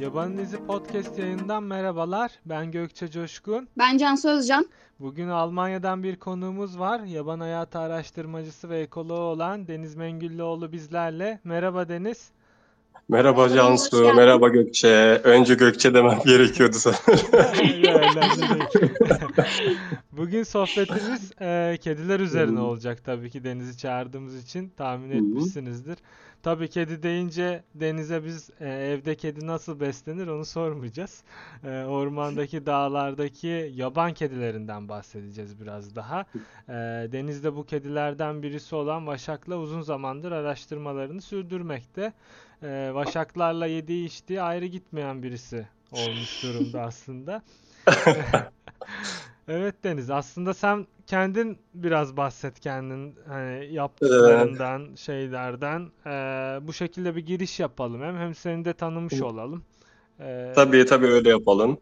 Yaban Dizi Podcast yayından merhabalar. Ben Gökçe Coşkun. Ben Cansu Özcan. Bugün Almanya'dan bir konuğumuz var. Yaban hayatı araştırmacısı ve ekoloğu olan Deniz Mengüllüoğlu bizlerle. Merhaba Deniz. Merhaba Cansu, merhaba Gökçe. Önce Gökçe demem gerekiyordu sanırım. Bugün sohbetimiz e, kediler üzerine olacak tabii ki Deniz'i çağırdığımız için tahmin etmişsinizdir. Tabii kedi deyince Deniz'e biz e, evde kedi nasıl beslenir onu sormayacağız. E, ormandaki dağlardaki yaban kedilerinden bahsedeceğiz biraz daha. E, Deniz de bu kedilerden birisi olan Vaşak'la uzun zamandır araştırmalarını sürdürmekte. E, Vaşaklarla yediği içtiği ayrı gitmeyen birisi olmuş durumda aslında. evet Deniz aslında sen kendin biraz bahset kendin hani yaptıklarından evet. şeylerden ee, bu şekilde bir giriş yapalım hem hem seni de tanımış olalım. Ee, tabii tabii öyle yapalım.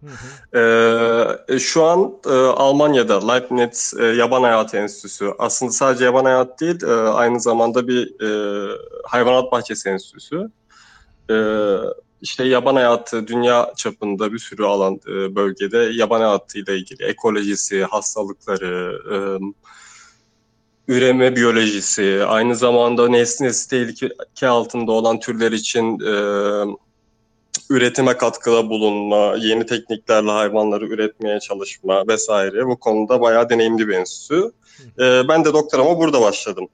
Ee, şu an e, Almanya'da Leibniz e, Yaban Hayatı Enstitüsü aslında sadece yaban hayat değil e, aynı zamanda bir e, hayvanat bahçesi enstitüsü. E, işte yaban hayatı dünya çapında bir sürü alan e, bölgede yaban hayatıyla ilgili ekolojisi, hastalıkları, e, üreme biyolojisi, aynı zamanda nesnesi tehlike altında olan türler için e, üretime katkıda bulunma, yeni tekniklerle hayvanları üretmeye çalışma vesaire bu konuda bayağı deneyimli bir enstitü. E, ben de doktorama burada başladım.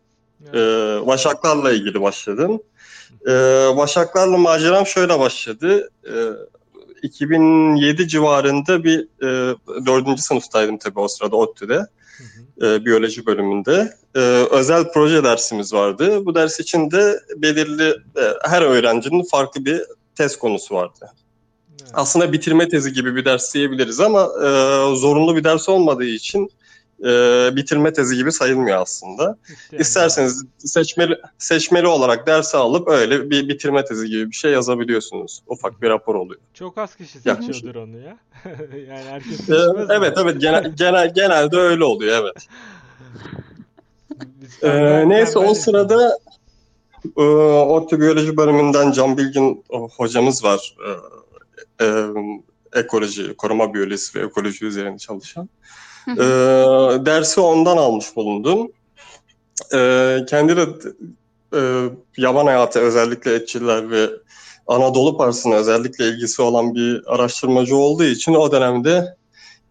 E, vaşaklarla ilgili başladım. Ee, Başaklarla maceram şöyle başladı. Ee, 2007 civarında bir e, dördüncü sınıftaydım tabii o sırada ODTÜ'de. E, biyoloji bölümünde. E, özel proje dersimiz vardı. Bu ders için de belirli e, her öğrencinin farklı bir test konusu vardı. Evet. Aslında bitirme tezi gibi bir ders diyebiliriz ama e, zorunlu bir ders olmadığı için e, bitirme tezi gibi sayılmıyor aslında. İşte İsterseniz seçmeli seçmeli olarak dersi alıp öyle bir bitirme tezi gibi bir şey yazabiliyorsunuz. Ufak bir rapor oluyor. Çok az kişi seçiyordur onu ya. yani herkes ee, Evet evet genel, genel genelde öyle oluyor evet. ee, neyse o sırada e, ODTÜ Biyoloji bölümünden Can Bilgin hocamız var. E, e, ekoloji, koruma biyolojisi ve ekoloji üzerine çalışan e, dersi ondan almış bulundum. E, kendi de e, yaban hayatı özellikle etçiler ve Anadolu Parsı'na özellikle ilgisi olan bir araştırmacı olduğu için o dönemde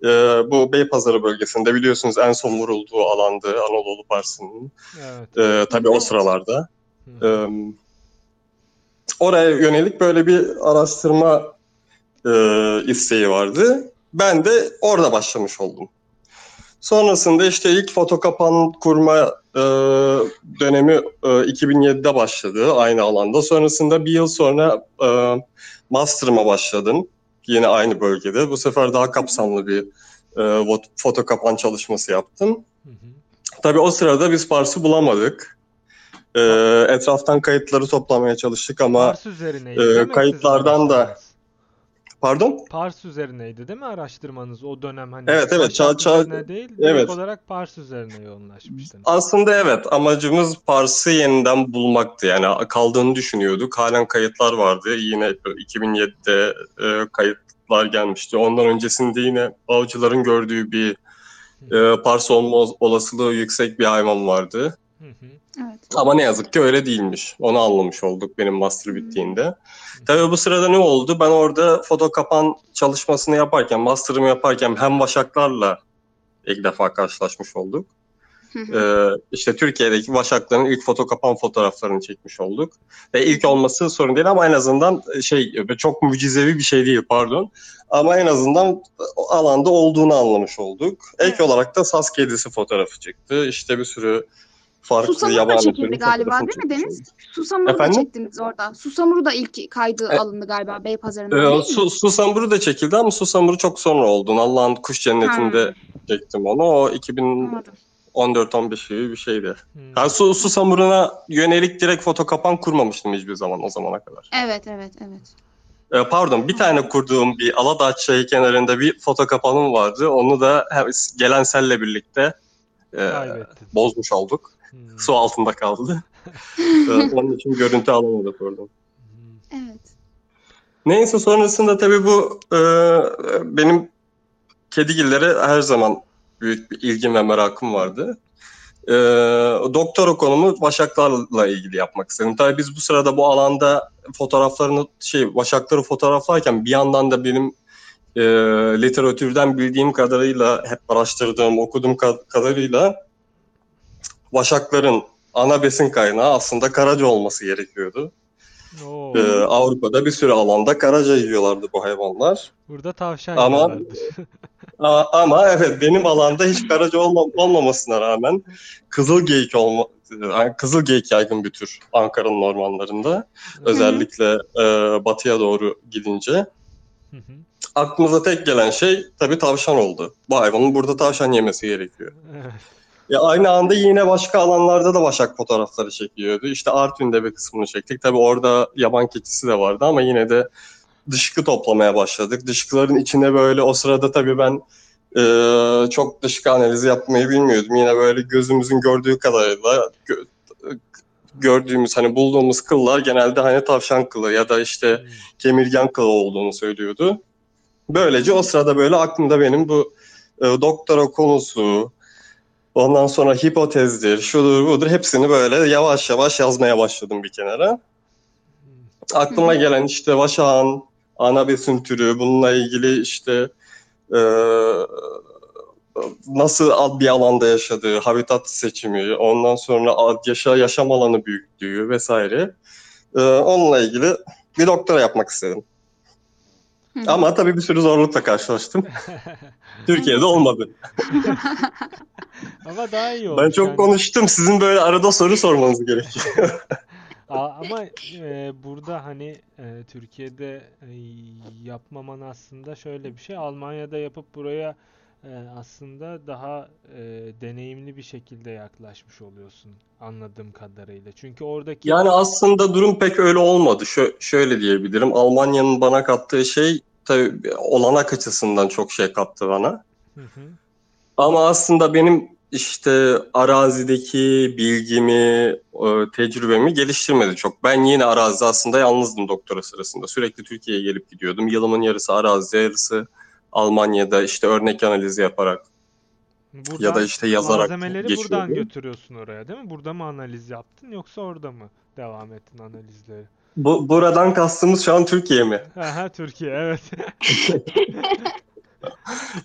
e, bu Beypazarı bölgesinde biliyorsunuz en son vurulduğu alandı Anadolu Parsı'nın. Evet. E, tabii o sıralarda. E, oraya yönelik böyle bir araştırma e, isteği vardı. Ben de orada başlamış oldum. Sonrasında işte ilk fotokapan kurma e, dönemi e, 2007'de başladı aynı alanda. Sonrasında bir yıl sonra e, master'ıma başladım. Yine aynı bölgede. Bu sefer daha kapsamlı bir e, fotokapan çalışması yaptım. Hı hı. Tabii o sırada biz Pars'ı bulamadık. E, etraftan kayıtları toplamaya çalıştık ama Pars e, kayıtlardan da Pardon? Pars üzerineydi değil mi araştırmanız o dönem hani? Evet evet. Ça ça değil, evet. olarak Pars üzerine yoğunlaşmıştınız. Aslında evet amacımız Pars'ı yeniden bulmaktı. Yani kaldığını düşünüyorduk. Halen kayıtlar vardı. Yine 2007'de e, kayıtlar gelmişti. Ondan öncesinde yine avcıların gördüğü bir e, Pars olma olasılığı yüksek bir hayvan vardı. Hı hı. Ama ne yazık ki öyle değilmiş. Onu anlamış olduk benim master bittiğinde. Hmm. Tabii bu sırada ne oldu? Ben orada foto kapan çalışmasını yaparken, master'ımı yaparken hem Başaklarla ilk defa karşılaşmış olduk. ee, işte Türkiye'deki Başakların ilk foto kapan fotoğraflarını çekmiş olduk. Ve ilk olması sorun değil ama en azından şey çok mucizevi bir şey değil pardon. Ama en azından alanda olduğunu anlamış olduk. Ek olarak da sas kedisi fotoğrafı çıktı. İşte bir sürü farklı Susamuru yaban da çekildi galiba değil mi Deniz? Susamuru Efendim? da çektiniz orada. Susamuru da ilk kaydı e, alındı galiba Beypazarı'nda e, su, Susamuru da çekildi ama Susamuru çok sonra oldu. Allah'ın kuş cennetinde ha. çektim onu. O 2014-15 gibi bir şeydi. Hmm. Yani su, Susamuru'na yönelik direkt foto kapan kurmamıştım hiçbir zaman o zamana kadar. Evet evet evet. E, pardon bir tane kurduğum bir Aladağ çayı kenarında bir foto kapanım vardı. Onu da gelen selle birlikte e, bozmuş olduk. Hmm. Su altında kaldı. Onun için görüntü alamadık oradan. Evet. Neyse sonrasında tabii bu e, benim kedigillere her zaman büyük bir ilgim ve merakım vardı. E, doktora konumu başaklarla ilgili yapmak istedim. Tabii biz bu sırada bu alanda fotoğraflarını şey başakları fotoğraflarken bir yandan da benim e, literatürden bildiğim kadarıyla hep araştırdığım, okuduğum kadarıyla başakların ana besin kaynağı aslında karaca olması gerekiyordu. Oo. Ee, Avrupa'da bir sürü alanda karaca yiyorlardı bu hayvanlar. Burada tavşan ama, ama, ama evet benim alanda hiç karaca olma, olmamasına rağmen kızıl geyik olma kızıl geyik yaygın bir tür Ankara'nın ormanlarında. Özellikle e, batıya doğru gidince. Aklımıza tek gelen şey tabii tavşan oldu. Bu hayvanın burada tavşan yemesi gerekiyor. Ya aynı anda yine başka alanlarda da Başak fotoğrafları çekiyordu. İşte Artvin'de bir kısmını çektik. Tabii orada yaban keçisi de vardı ama yine de dışkı toplamaya başladık. Dışkıların içine böyle o sırada tabii ben e, çok dışkı analizi yapmayı bilmiyordum. Yine böyle gözümüzün gördüğü kadarıyla gö, gördüğümüz hani bulduğumuz kıllar genelde hani tavşan kılı ya da işte hmm. kemirgen kılı olduğunu söylüyordu. Böylece o sırada böyle aklımda benim bu e, doktora konusu, Ondan sonra hipotezdir, şudur budur hepsini böyle yavaş yavaş yazmaya başladım bir kenara. Aklıma gelen işte Vaşak'ın ana besin türü, bununla ilgili işte e, nasıl bir alanda yaşadığı, habitat seçimi, ondan sonra yaşa, yaşam alanı büyüklüğü vesaire. E, onunla ilgili bir doktora yapmak istedim. Ama tabii bir sürü zorlukla karşılaştım. Türkiye'de olmadı. Ama daha iyi oldu. Ben çok yani. konuştum. Sizin böyle arada soru sormanız gerekiyor. Ama e, burada hani e, Türkiye'de e, yapmaman aslında şöyle bir şey. Almanya'da yapıp buraya aslında daha e, deneyimli bir şekilde yaklaşmış oluyorsun anladığım kadarıyla. Çünkü oradaki Yani aslında durum pek öyle olmadı. Şö- şöyle diyebilirim. Almanya'nın bana kattığı şey tabii olanak açısından çok şey kattı bana. Hı hı. Ama aslında benim işte arazideki bilgimi, tecrübemi geliştirmedi çok. Ben yine arazi aslında yalnızdım doktora sırasında. Sürekli Türkiye'ye gelip gidiyordum. Yılımın yarısı arazi, yarısı Almanya'da işte örnek analizi yaparak buradan, ya da işte yazarak malzemeleri geçiyordum. buradan götürüyorsun oraya değil mi? Burada mı analiz yaptın yoksa orada mı devam ettin analizleri? Bu buradan kastımız şu an Türkiye mi? Aha Türkiye evet.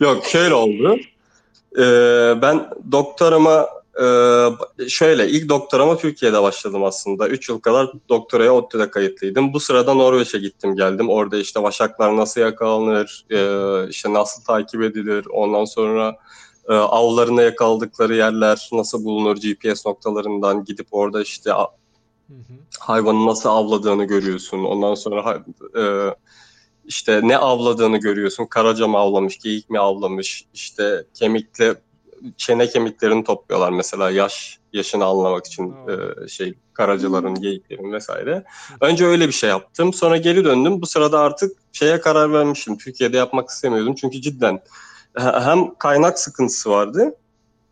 Yok şöyle oldu. Ee, ben doktorama e, şöyle ilk doktorama Türkiye'de başladım aslında. 3 yıl kadar doktoraya ODTÜ'de kayıtlıydım. Bu sırada Norveç'e gittim geldim. Orada işte vaşaklar nasıl yakalanır, e, işte nasıl takip edilir, ondan sonra e, avlarına yakaladıkları yerler nasıl bulunur GPS noktalarından gidip orada işte hayvanı nasıl avladığını görüyorsun. Ondan sonra e, işte ne avladığını görüyorsun. Karaca mı avlamış, geyik mi avlamış, işte kemikle çene kemiklerini topluyorlar mesela yaş yaşını anlamak için e, şey karacaların, geyiklerin vesaire. Önce öyle bir şey yaptım. Sonra geri döndüm. Bu sırada artık şeye karar vermiştim. Türkiye'de yapmak istemiyordum. Çünkü cidden hem kaynak sıkıntısı vardı.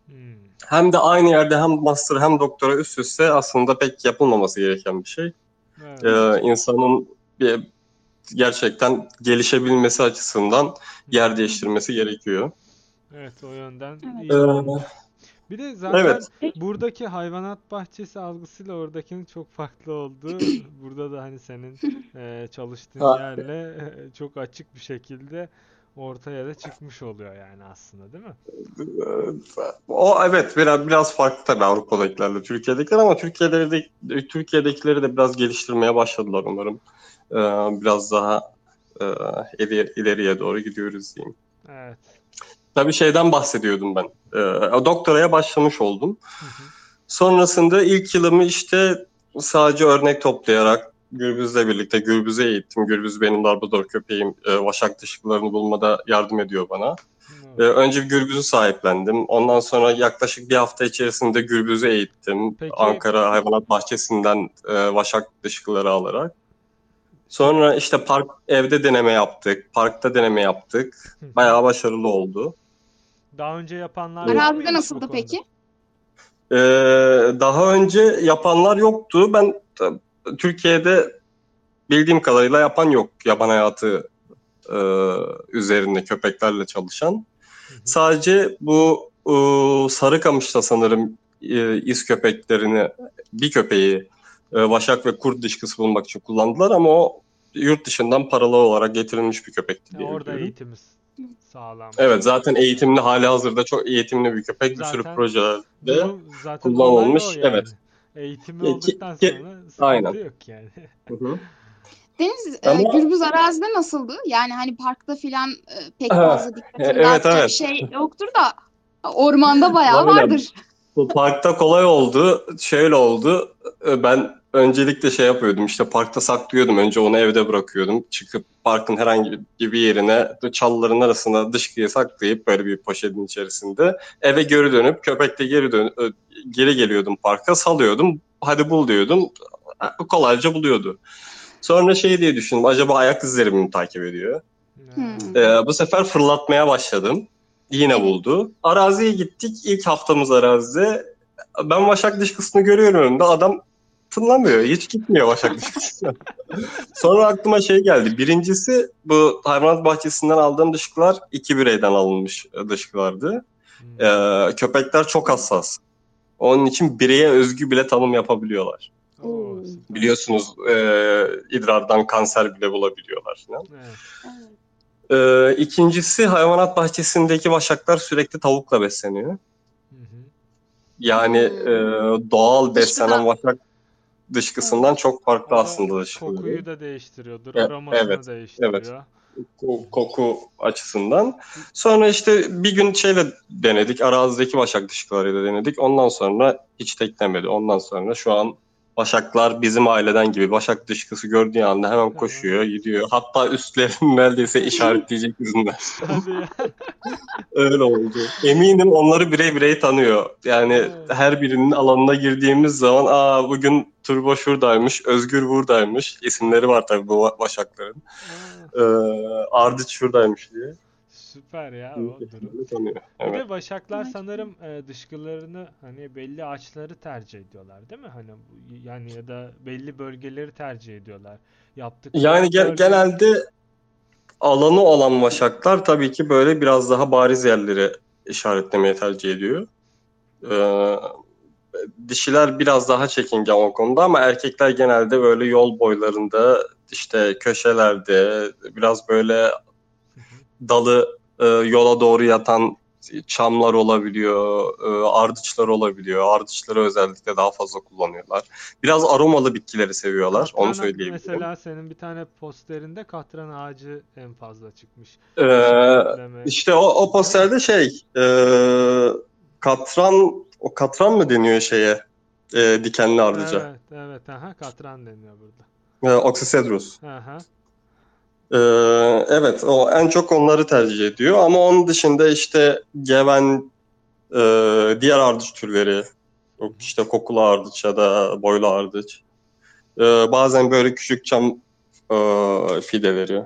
Hmm. Hem de aynı yerde hem master hem doktora üst üste aslında pek yapılmaması gereken bir şey. Evet. Ee, insanın bir gerçekten gelişebilmesi açısından yer değiştirmesi gerekiyor. Evet o yönden iyi. Ee, bir de zaten evet. buradaki hayvanat bahçesi algısıyla oradakinin çok farklı olduğu burada da hani senin e, çalıştığın yerle e, çok açık bir şekilde ortaya da çıkmış oluyor yani aslında değil mi? O evet biraz biraz farklı tabii Avrupa'dakilerle Türkiye'dekiler ama Türkiye'de Türkiye'dekileri de biraz geliştirmeye başladılar umarım. Ee, biraz daha e, ileriye doğru gidiyoruz diyeyim. Evet. Tabii şeyden bahsediyordum ben. E, doktoraya başlamış oldum. Hı hı. Sonrasında ilk yılımı işte sadece örnek toplayarak Gürbüz'le birlikte Gürbüz'e eğittim. Gürbüz benim Labrador köpeğim. E, vaşak dışkılarını bulmada yardım ediyor bana. E, önce Gürbüz'ü sahiplendim. Ondan sonra yaklaşık bir hafta içerisinde Gürbüz'ü eğittim. Peki. Ankara Hayvanat Bahçesi'nden e, vaşak dışkıları alarak. Sonra işte park evde deneme yaptık. Parkta deneme yaptık. Bayağı başarılı oldu. Daha önce yapanlar Arazide nasıldı peki? Ee, daha önce yapanlar yoktu. Ben Türkiye'de bildiğim kadarıyla yapan yok. Yaban hayatı e, üzerinde köpeklerle çalışan. Hı hı. Sadece bu e, Sarıkamış'ta sanırım e, iz köpeklerini bir köpeği e, vaşak ve kurt dışkısı bulmak için kullandılar ama o yurt dışından paralı olarak getirilmiş bir köpekti diye orada biliyorum. eğitimiz sağlam. Evet zaten eğitimli hali hazırda çok eğitimli bir köpek. Bir sürü Zaten projelerde zaten kullanılmış, yani. evet. Eğitimli olduktan ki- sonra sıkıntı aynen. yok yani. Hı hı. Deniz, e, Ama- Gürbüz arazide nasıldı? Yani hani parkta filan e, pek fazla dikkatini evet, evet. şey yoktur da ormanda bayağı vardır. Bu parkta kolay oldu. Şöyle oldu. e, Ben öncelikle şey yapıyordum işte parkta saklıyordum. Önce onu evde bırakıyordum. Çıkıp parkın herhangi bir yerine çalıların arasına dışkıya saklayıp böyle bir poşetin içerisinde eve geri dönüp köpekle geri dön geri geliyordum parka salıyordum. Hadi bul diyordum. Kolayca buluyordu. Sonra şey diye düşündüm. Acaba ayak izlerimi mi takip ediyor? Hmm. Ee, bu sefer fırlatmaya başladım. Yine buldu. Araziye gittik. İlk haftamız arazide. Ben Başak dışkısını görüyorum önümde. Adam tınlamıyor. Hiç gitmiyor Başak. Sonra aklıma şey geldi. Birincisi bu hayvanat bahçesinden aldığım dışkılar iki bireyden alınmış dışkılardı. Hmm. Ee, köpekler çok hassas. Onun için bireye özgü bile tanım yapabiliyorlar. Oo. Biliyorsunuz e, idrardan kanser bile bulabiliyorlar. falan. Evet. Ee, ikincisi hayvanat bahçesindeki başaklar sürekli tavukla besleniyor. Hı hı. Yani e, doğal beslenen başak dışkısından çok farklı da aslında dışkıları. Kokuyu da değiştiriyordur, E- aromasını evet, değiştiriyor. Ko- Koku açısından. Sonra işte bir gün şeyle denedik. Arazideki başak dışkılarıyla denedik. Ondan sonra hiç teklemedi. Ondan sonra şu an başaklar bizim aileden gibi. Başak dışkısı gördüğü anda hemen koşuyor, gidiyor. Hatta üstlerini neredeyse işaretleyecek yüzünden. Öyle oldu. Eminim onları birey birey tanıyor. Yani her birinin alanına girdiğimiz zaman aa bugün Turbo şuradaymış, Özgür buradaymış. İsimleri var tabii bu başakların. Ee, Ardıç şuradaymış diye. Süper ya o durum. Tanıyor. Bir Evet. de başaklar Evet. sanırım e, dışkılarını hani belli ağaçları tercih ediyorlar değil mi? Hani bu- yani ya da belli bölgeleri tercih ediyorlar. Yaptıkları Yani ge- genelde alanı olan başaklar tabii ki böyle biraz daha bariz yerleri işaretlemeyi tercih ediyor. Ee, dişiler biraz daha çekingen o konuda ama erkekler genelde böyle yol boylarında işte köşelerde biraz böyle dalı e, yola doğru yatan çamlar olabiliyor, e, ardıçlar olabiliyor. Ardıçları özellikle daha fazla kullanıyorlar. Biraz aromalı bitkileri seviyorlar, onu Katran söyleyebilirim. Mesela senin bir tane posterinde katran ağacı en fazla çıkmış. Ee, işte o, o posterde şey, e, katran, o katran mı deniyor şeye, e, dikenli ardıca? Evet, evet. Aha, katran deniyor burada. E, Oxycedrus. Aha. Ee, evet, o en çok onları tercih ediyor ama onun dışında işte geven e, diğer ardıç türleri, işte kokulu ardıç ya da boylu ardıç. Ee, bazen böyle küçük çam e, fideleri,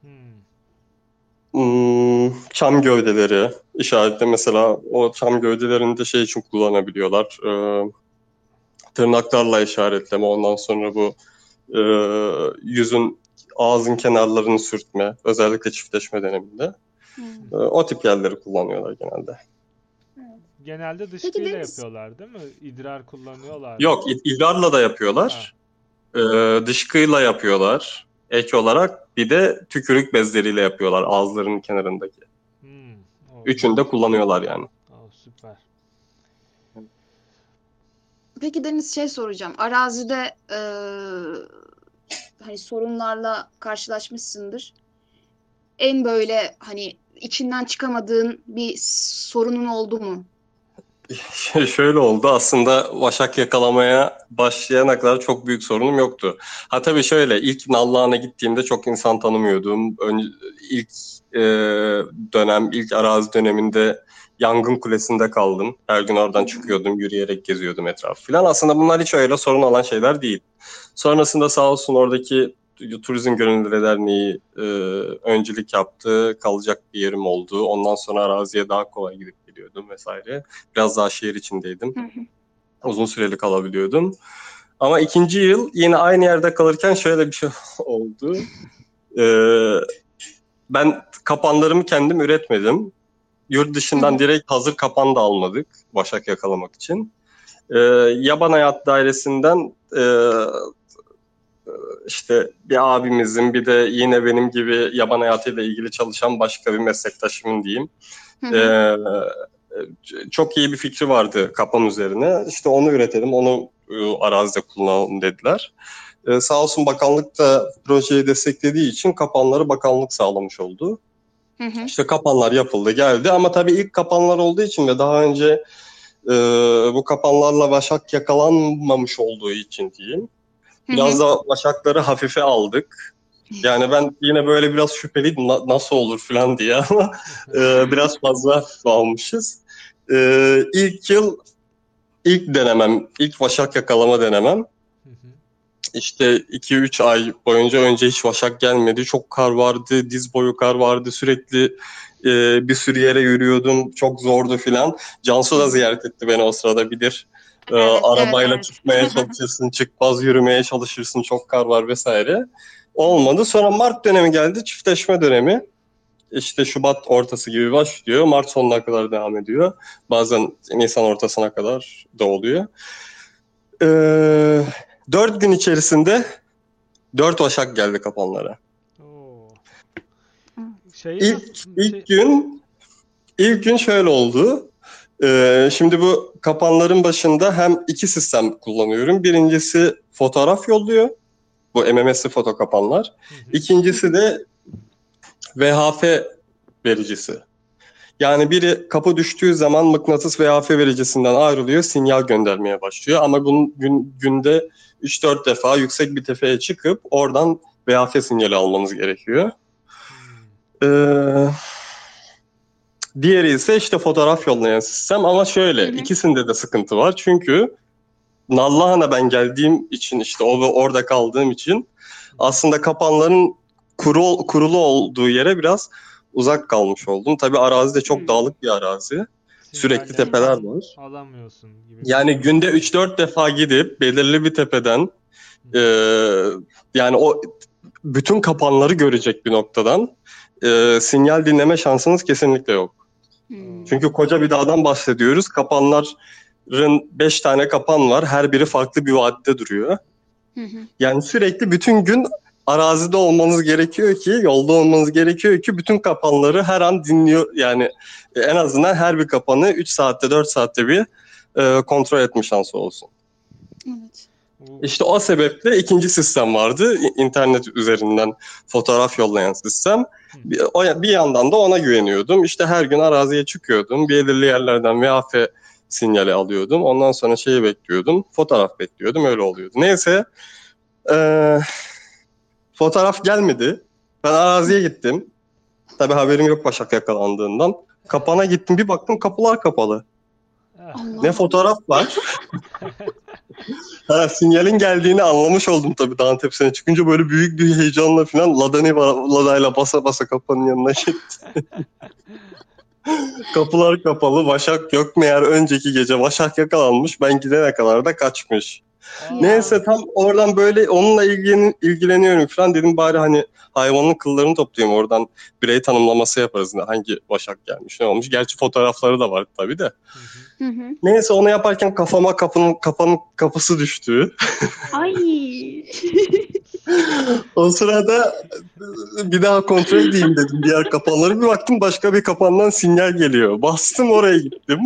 Hmm. Hmm, çam gövdeleri işaretle mesela o çam gövdelerini de şey için kullanabiliyorlar. Ee, tırnaklarla işaretleme ondan sonra bu e, yüzün ağzın kenarlarını sürtme özellikle çiftleşme döneminde. Hmm. Ee, o tip yerleri kullanıyorlar genelde. Genelde dışkıyla Deniz- yapıyorlar değil mi? İdrar kullanıyorlar. Yok id- idrarla da yapıyorlar. Ee, dışkıyla yapıyorlar. Ek olarak bir de tükürük bezleriyle yapıyorlar ağızlarının kenarındaki. Hmm. O- Üçünü de kullanıyorlar yani. O, süper. Peki Deniz şey soracağım. Arazide e, hani sorunlarla karşılaşmışsındır. En böyle hani içinden çıkamadığın bir sorunun oldu mu? Şöyle oldu aslında Başak yakalamaya başlayana kadar çok büyük sorunum yoktu. Ha tabii şöyle ilk Nallıhan'a gittiğimde çok insan tanımıyordum. Ön, ilk e, dönem, ilk arazi döneminde Yangın Kulesi'nde kaldım. Her gün oradan çıkıyordum, yürüyerek geziyordum etrafı falan. Aslında bunlar hiç öyle sorun olan şeyler değil. Sonrasında sağ olsun oradaki Turizm Gönüllüleri Derneği e, öncülük yaptı. Kalacak bir yerim oldu. Ondan sonra araziye daha kolay gidip geliyordum vesaire. Biraz daha şehir içindeydim. Hı hı. Uzun süreli kalabiliyordum. Ama ikinci yıl yine aynı yerde kalırken şöyle bir şey oldu. Ee, ben kapanlarımı kendim üretmedim. Yurt dışından Hı direkt hazır kapan da almadık başak yakalamak için. Ee, yaban hayat dairesinden e, işte bir abimizin bir de yine benim gibi yaban hayatıyla ilgili çalışan başka bir meslektaşımın diyeyim. Hı hı. Ee, çok iyi bir fikri vardı kapan üzerine. İşte onu üretelim, onu e, arazide kullanalım dediler. Ee, sağ olsun bakanlık da projeyi desteklediği için kapanları bakanlık sağlamış oldu. Hı hı. İşte kapanlar yapıldı, geldi ama tabii ilk kapanlar olduğu için ve daha önce e, bu kapanlarla başak yakalanmamış olduğu için diyeyim. Biraz da başakları hafife aldık. Yani ben yine böyle biraz şüpheliydim na- nasıl olur falan diye ama e, biraz fazla almışız. E, ilk yıl ilk denemem, ilk vaşak yakalama denemem. Hı hı. İşte 2-3 ay boyunca önce hiç vaşak gelmedi. Çok kar vardı, diz boyu kar vardı. Sürekli e, bir sürü yere yürüyordum. Çok zordu filan. Cansu da ziyaret etti beni o sırada bilir. E, Evet, arabayla evet, çıkmaya çalışırsın, çıkmaz yürümeye çalışırsın. Çok kar var vesaire. Olmadı. Sonra Mart dönemi geldi, çiftleşme dönemi. İşte Şubat ortası gibi başlıyor. Mart sonuna kadar devam ediyor. Bazen Nisan ortasına kadar da oluyor. Ee, dört gün içerisinde dört vaşak geldi kapanlara. Oo. Şeyi İlk, şey- ilk gün ilk gün şöyle oldu. Ee, şimdi bu kapanların başında hem iki sistem kullanıyorum. Birincisi fotoğraf yolluyor. Bu MMS'li foto kapanlar. İkincisi de VHF vericisi. Yani biri kapı düştüğü zaman mıknatıs VHF vericisinden ayrılıyor, sinyal göndermeye başlıyor. Ama bunun gün, günde 3-4 defa yüksek bir tepeye çıkıp oradan VHF sinyali almanız gerekiyor. Hmm. Ee, diğeri ise işte fotoğraf yollayan sistem ama şöyle Hı hı. ikisinde de sıkıntı var. Çünkü Nallıhan'a ben geldiğim için işte o ve orada kaldığım için aslında kapanların kuru, kurulu olduğu yere biraz uzak kalmış oldum. Tabii arazi de çok dağlık bir arazi. Sürekli tepeler var. Alamıyorsun gibi. Yani günde 3-4 defa gidip belirli bir tepeden e, yani o bütün kapanları görecek bir noktadan e, sinyal dinleme şansınız kesinlikle yok. Hmm. Çünkü koca bir dağdan bahsediyoruz. Kapanların 5 tane kapan var. Her biri farklı bir vadide duruyor. Hı hı. Yani sürekli bütün gün arazide olmanız gerekiyor ki, yolda olmanız gerekiyor ki bütün kapanları her an dinliyor. Yani e, en azından her bir kapanı 3 saatte 4 saatte bir e, kontrol etme şansı olsun. Evet. İşte o sebeple ikinci sistem vardı. İnternet üzerinden fotoğraf yollayan sistem. Bir, o, bir yandan da ona güveniyordum. İşte her gün araziye çıkıyordum. Belirli yerlerden VHF sinyali alıyordum. Ondan sonra şeyi bekliyordum. Fotoğraf bekliyordum. Öyle oluyordu. Neyse. eee, fotoğraf gelmedi. Ben araziye gittim. Tabii haberim yok Başak yakalandığından. Kapana gittim. Bir baktım kapılar kapalı. Ah, Allah. Ne fotoğraf var. ha, sinyalin geldiğini anlamış oldum tabii dağın tepesine çıkınca böyle büyük bir heyecanla falan Ladani Ladayla basa basa kapının yanına gitti. Kapılar kapalı, Başak yok. Meğer önceki gece Başak yakalanmış. Ben gidene kadar da kaçmış. Neyse tam oradan böyle onunla ilgilen, ilgileniyorum falan dedim bari hani hayvanın kıllarını toplayayım oradan birey tanımlaması yaparız. Hangi Başak gelmiş ne olmuş. Gerçi fotoğrafları da var tabii de. Hı hı. Hı hı. Neyse onu yaparken kafama kapının kapanın kapısı düştü. Ay. O sırada bir daha kontrol edeyim dedim diğer kapanları. Bir baktım başka bir kapandan sinyal geliyor. Bastım oraya gittim.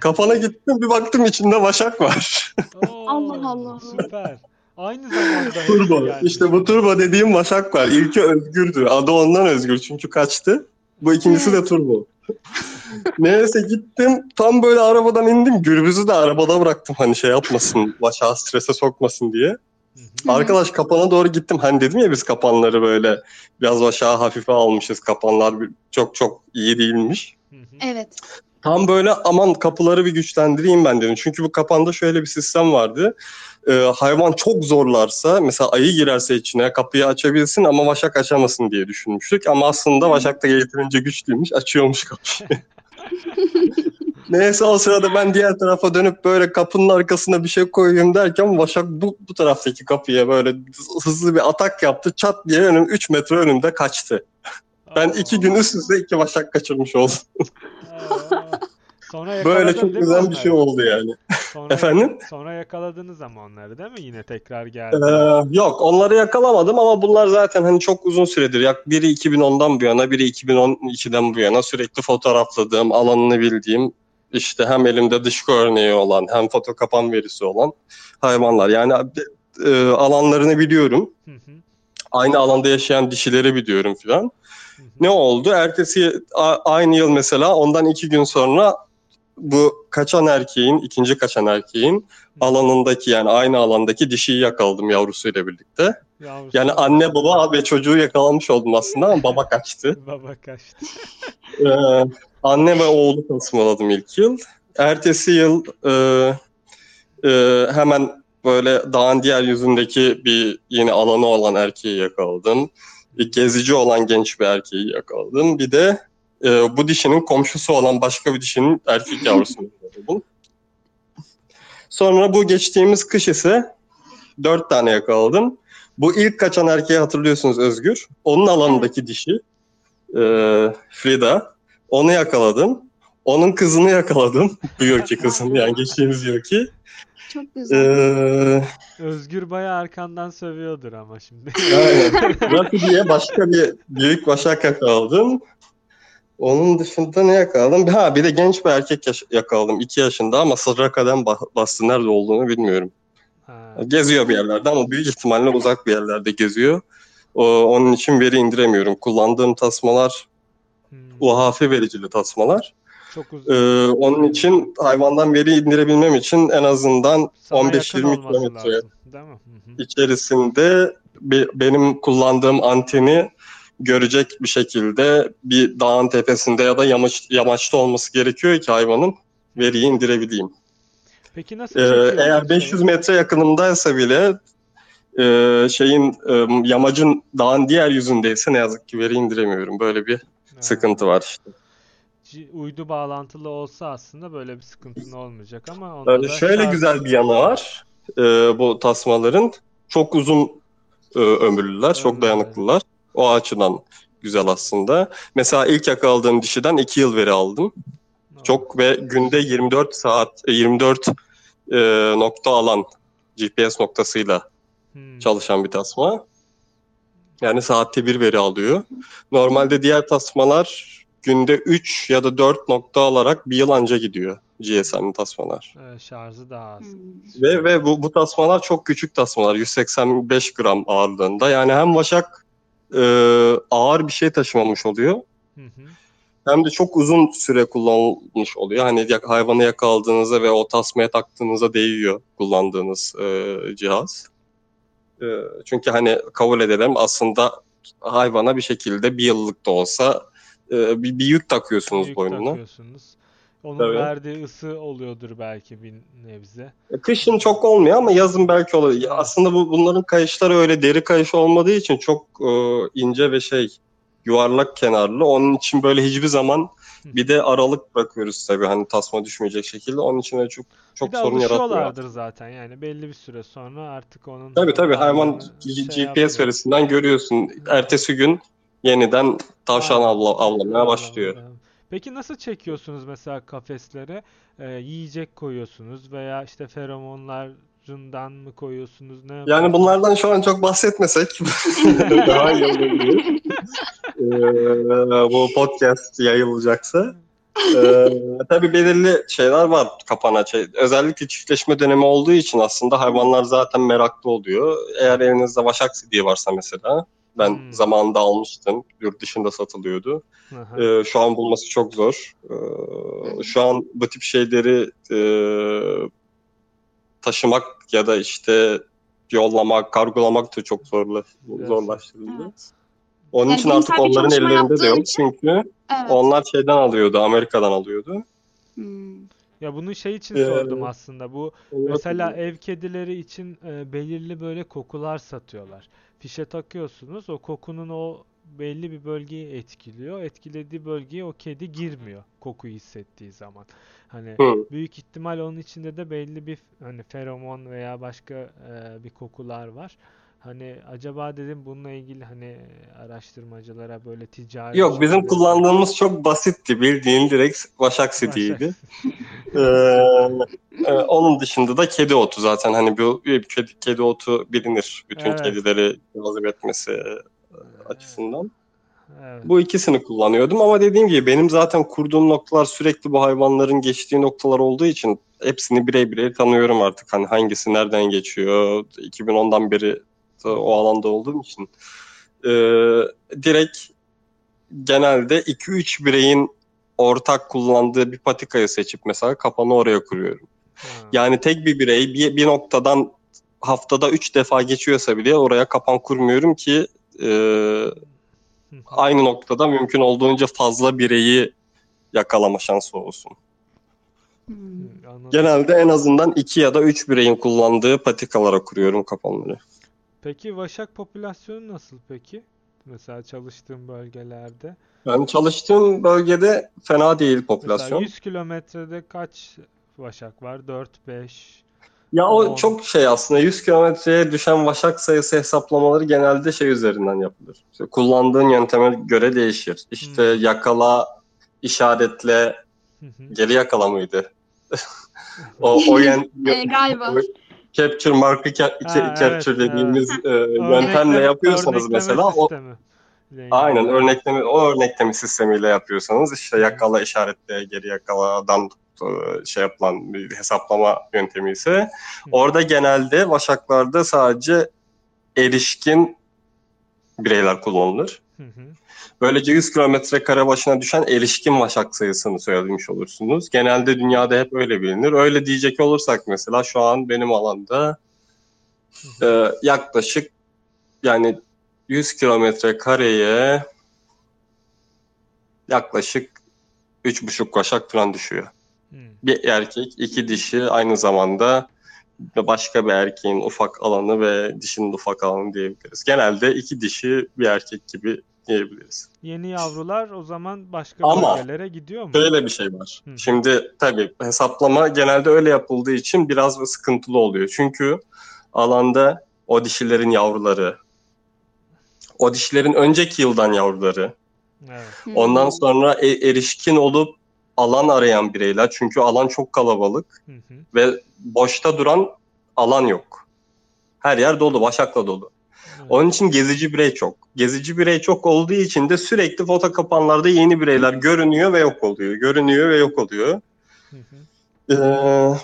Kapana gittim bir baktım içinde başak var. Oo, Allah Allah. Süper. Aynı zamanda turbo. geldi. İşte bu turbo dediğim başak var. İlki özgürdü. Adı ondan özgür çünkü kaçtı. Bu ikincisi de turbo. Neyse gittim. Tam böyle arabadan indim. Gürbüz'ü de arabada bıraktım hani şey yapmasın. Başağı strese sokmasın diye. Hı hı. Hı. Arkadaş kapana doğru gittim. Hani dedim ya biz kapanları böyle biraz aşağı hafife almışız. Kapanlar çok çok iyi değilmiş. Hı hı. Evet. Tam böyle aman kapıları bir güçlendireyim ben dedim. Çünkü bu kapanda şöyle bir sistem vardı. Ee, hayvan çok zorlarsa mesela ayı girerse içine kapıyı açabilsin ama vaşak açamasın diye düşünmüştük. Ama aslında vaşak da yeterince güçlüymüş açıyormuş kapıyı. Neyse o sırada ben diğer tarafa dönüp böyle kapının arkasına bir şey koyayım derken Başak bu, bu taraftaki kapıya böyle hızlı bir atak yaptı. Çat diye önüm 3 metre önümde kaçtı. Ben iki gün üst üste iki Başak kaçırmış oldum. Aa, Sonra Böyle çok güzel bir onları? şey oldu yani. Sonra, Efendim? Sonra yakaladınız ama onları değil mi? Yine tekrar Ee, geldi. yok onları yakalamadım ama bunlar zaten hani çok uzun süredir. Yak biri 2010'dan bu yana, biri 2012'den bu yana sürekli fotoğrafladığım, alanını bildiğim, işte hem elimde dışkı örneği olan, hem foto kapan verisi olan hayvanlar. Yani e, alanlarını biliyorum. Hı hı, Aynı alanda yaşayan dişileri biliyorum filan. Ne oldu? Ertesi aynı yıl mesela ondan iki gün sonra bu kaçan erkeğin, ikinci kaçan erkeğin alanındaki yani aynı alandaki dişiyi yakaladım yavrusuyla birlikte. Yavrusu Yani anne baba ve çocuğu yakalamış oldum aslında ama baba kaçtı. baba kaçtı. Ee, anne ve oğlu tasmaladım ilk yıl. Ertesi yıl e, e, hemen böyle dağın diğer yüzündeki bir yeni alanı olan erkeği yakaladım. Bir gezici olan genç bir erkeği yakaladım. Bir de e, bu dişinin komşusu olan başka bir dişinin erkek yavrusunu yakaladım. Sonra bu geçtiğimiz kış ise dört tane yakaladım. Bu ilk kaçan erkeği hatırlıyorsunuz Özgür. Onun alanındaki dişi e, Frida. Onu yakaladım. Onun kızını yakaladım. Bu yılki kızını yani geçtiğimiz yılki. Çok güzel. Ee, Özgür bayağı arkandan sövüyordur ama şimdi. aynen. Rafi diye başka bir büyük başak yakaladım. Onun dışında ne yakaladım? Ha bir de genç bir erkek yaş- yakaladım. 2 yaşında ama sırra kadem ba- bastı. Nerede olduğunu bilmiyorum. Ha, Geziyor bir yerlerde ama büyük ihtimalle uzak bir yerlerde geziyor. O, onun için veri indiremiyorum. Kullandığım tasmalar hmm, UHF vericili tasmalar. Çok uzun. Ee, onun için hayvandan veri indirebilmem için en azından Sana 15-20 yakın olması kilometre içerisinde be- benim kullandığım anteni görecek bir şekilde bir dağın tepesinde ya da yamaç, yamaçta olması gerekiyor ki hayvanın veriyi indirebileyim. Peki nasıl Ee, eğer şeyi? 500 metre yakınımdaysa bile e, şeyin e, yamacın dağın diğer yüzündeyse ne yazık ki veri indiremiyorum. Böyle bir Ha, sıkıntı var işte. Uydu bağlantılı olsa aslında böyle bir sıkıntın olmayacak ama onda da şöyle şarj- güzel bir yanı var e, bu tasmaların. Çok uzun e, ömürlüler, çok Ömürlü. dayanıklılar. O açıdan güzel aslında. Mesela ilk yakaladığım dişiden 2 yıl veri aldım. Çok ve günde 24 saat, e, 24 e, nokta alan GPS noktasıyla Hmm. çalışan bir tasma. Yani saatte bir veri alıyor. Normalde diğer tasmalar günde 3 ya da 4 nokta alarak bir yıl anca gidiyor GSM tasmalar. Evet, şarjı daha az. Hmm. Ve ve bu, bu tasmalar çok küçük tasmalar. 185 gram ağırlığında. Yani hem vaşak e, ağır bir şey taşımamış oluyor. Hı hı. Hem de çok uzun süre kullanılmış oluyor. Hani hayvanı yakaladığınızda ve o tasmaya taktığınızda değiyor kullandığınız e, cihaz. E, çünkü hani kabul edelim aslında hayvana bir şekilde bir yıllık da olsa e, bir, bir yük takıyorsunuz Yük boynuna. takıyorsunuz. Onun Tabii. verdiği ısı oluyordur belki bir nebze. E, Kışın çok olmuyor ama yazın belki olur. Ya Evet. Aslında bu bunların kayışları öyle deri kayış olmadığı için çok e, ince ve şey yuvarlak kenarlı. Onun için böyle hiçbir zaman bir de aralık bırakıyoruz tabii hani tasma düşmeyecek şekilde. Onun için öyle çok çok Bir de sorun yaratmıyor. zaten yani belli bir süre sonra artık onun Tabii tabii G- şey GPS yapmıyor. verisinden görüyorsun. Ertesi gün yeniden tavşan avla, avlamaya başlıyor. Peki nasıl çekiyorsunuz mesela kafeslere? Ee, yiyecek koyuyorsunuz veya işte feromonlarından mı koyuyorsunuz? Ne Yani bunlardan şu an çok bahsetmesek daha iyi olabilir. Ee, bu podcast yayılacaksa. Ee, tabii belirli şeyler var kapana. Özellikle çiftleşme dönemi olduğu için aslında hayvanlar zaten meraklı oluyor. Eğer evinizde vaşak sidiği varsa mesela, ben Hmm. zamanında almıştım. Yurt dışında satılıyordu. Aha. Ee, şu an bulması çok zor. Ee, şu an bu tip şeyleri e, taşımak ya da işte yollamak, kargolamak da çok zorla, Evet. zorlaştırıldı. Evet. Onun Yani için artık onların ellerinde de yok. için- Çünkü Evet. onlar şeyden alıyordu, Amerika'dan alıyordu. Hmm. Ya bunu şey için Ee, sordum aslında. Bu mesela ev kedileri için e, belirli böyle kokular satıyorlar. Fişe takıyorsunuz. O kokunun o belli bir bölgeyi etkiliyor. Etkilediği bölgeye o kedi girmiyor kokuyu hissettiği zaman. Hani Hı. büyük ihtimal onun içinde de belli bir hani feromon veya başka e, bir kokular var. Hani acaba dedim bununla ilgili hani araştırmacılara böyle ticari Yok bizim kullandığımız çok basitti. Bildiğin direkt Başak Sidi'ydi. Ee, e, onun dışında da kedi otu zaten hani bu kedi, kedi otu bilinir bütün Evet. kedileri cazip etmesi e, açısından. Evet. Bu ikisini kullanıyordum ama dediğim gibi benim zaten kurduğum noktalar sürekli bu hayvanların geçtiği noktalar olduğu için hepsini birey birey tanıyorum artık. Hani hangisi nereden geçiyor 2010'dan beri o alanda olduğum için. Ee, direkt genelde 2-3 bireyin ortak kullandığı bir patikayı seçip mesela kapanı oraya kuruyorum. Ha. Yani tek bir birey bir, bir noktadan haftada 3 defa geçiyorsa bile oraya kapan kurmuyorum ki e, aynı noktada mümkün olduğunca fazla bireyi yakalama şansı olsun. Hmm. Genelde en azından 2 ya da 3 bireyin kullandığı patikalara kuruyorum kapanları. Peki vaşak popülasyonu nasıl peki? Mesela çalıştığım bölgelerde. Ben çalıştığım bölgede fena değil Mesela popülasyon. 100 kilometrede kaç vaşak var? 4, 5. Ya o çok şey aslında 100 kilometreye düşen vaşak sayısı hesaplamaları genelde şey üzerinden yapılır. İşte kullandığın yönteme göre değişir. İşte Hmm. yakala, işaretle, geri yakala mıydı? o o yen, Ee, galiba. Capture markı ca- Ha, ca- capture evet, dediğimiz e, Örnekleme- yöntemle yapıyorsanız mesela o sistemi. aynen örnekleme o örnekleme sistemiyle yapıyorsanız işte yakala işaretle geri yakaladan e, şey yapılan bir hesaplama yöntemi ise orada genelde vaşaklarda sadece erişkin bireyler kullanılır. Hı hı. Böylece 100 kilometre kare başına düşen erişkin vaşak sayısını söylemiş olursunuz. Genelde dünyada hep öyle bilinir. Öyle diyecek olursak mesela şu an benim alanda e, yaklaşık yani 100 kilometre kareye yaklaşık 3,5 vaşak falan düşüyor. Hı. Bir erkek, iki dişi aynı zamanda başka bir erkeğin ufak alanı ve dişinin ufak alanı diyebiliriz. Genelde iki dişi bir erkek gibi diyebiliriz. Yeni yavrular o zaman başka Ama bölgelere gidiyor mu? Şöyle bir şey var. Hı. Şimdi tabii hesaplama genelde öyle yapıldığı için biraz sıkıntılı oluyor. Çünkü alanda o dişilerin yavruları, o dişilerin önceki yıldan yavruları, Evet. Ondan sonra e- erişkin olup alan arayan bireyler. Çünkü alan çok kalabalık Hı hı. ve boşta duran alan yok. Her yer dolu, başakla dolu. Onun için gezici birey çok. Gezici birey çok olduğu için de sürekli foto kapanlarda yeni bireyler görünüyor ve yok oluyor. Görünüyor ve yok oluyor. Hı hı. Ee,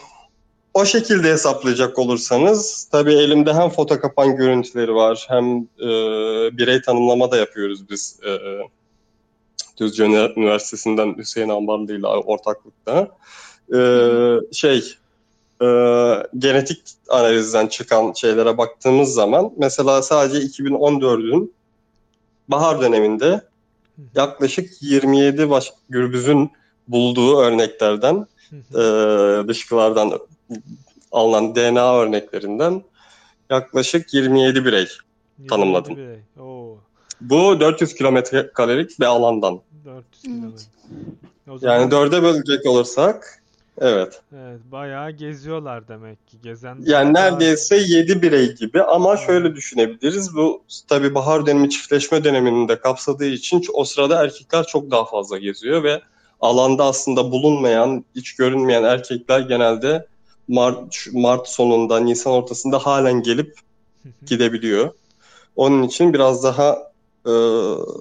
o şekilde hesaplayacak olursanız tabii elimde hem foto kapan görüntüleri var hem e, birey tanımlama da yapıyoruz biz e, Düzce Üniversitesi'nden Hüseyin Ambarlı ile ortaklıkta. Ee, şey e, genetik analizden çıkan şeylere baktığımız zaman mesela sadece 2014'ün bahar döneminde yaklaşık 27 baş gürbüzün bulduğu örneklerden e, dışkılardan alınan DNA örneklerinden yaklaşık 27 birey. 27 tanımladım. birey. Oo, Bu 400 kilometre karelik bir alandan. 400 Evet. kilometre. Yani dörde bölecek olursak evet. evet, bayağı geziyorlar demek ki. Gezen Yani neredeyse 7 birey gibi ama Hı. şöyle düşünebiliriz. Bu tabii bahar dönemi çiftleşme dönemini de kapsadığı için o sırada erkekler çok daha fazla geziyor ve alanda aslında bulunmayan, hiç görünmeyen erkekler genelde Mart, Mart sonunda, Nisan ortasında halen gelip gidebiliyor. Onun için biraz daha e,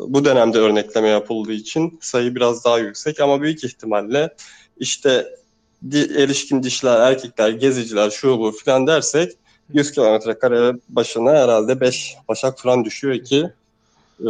bu dönemde örnekleme yapıldığı için sayı biraz daha yüksek ama büyük ihtimalle işte erişkin dişler, erkekler, geziciler, şu bu filan dersek 100 kilometre kare başına herhalde 5 başak falan düşüyor ki e,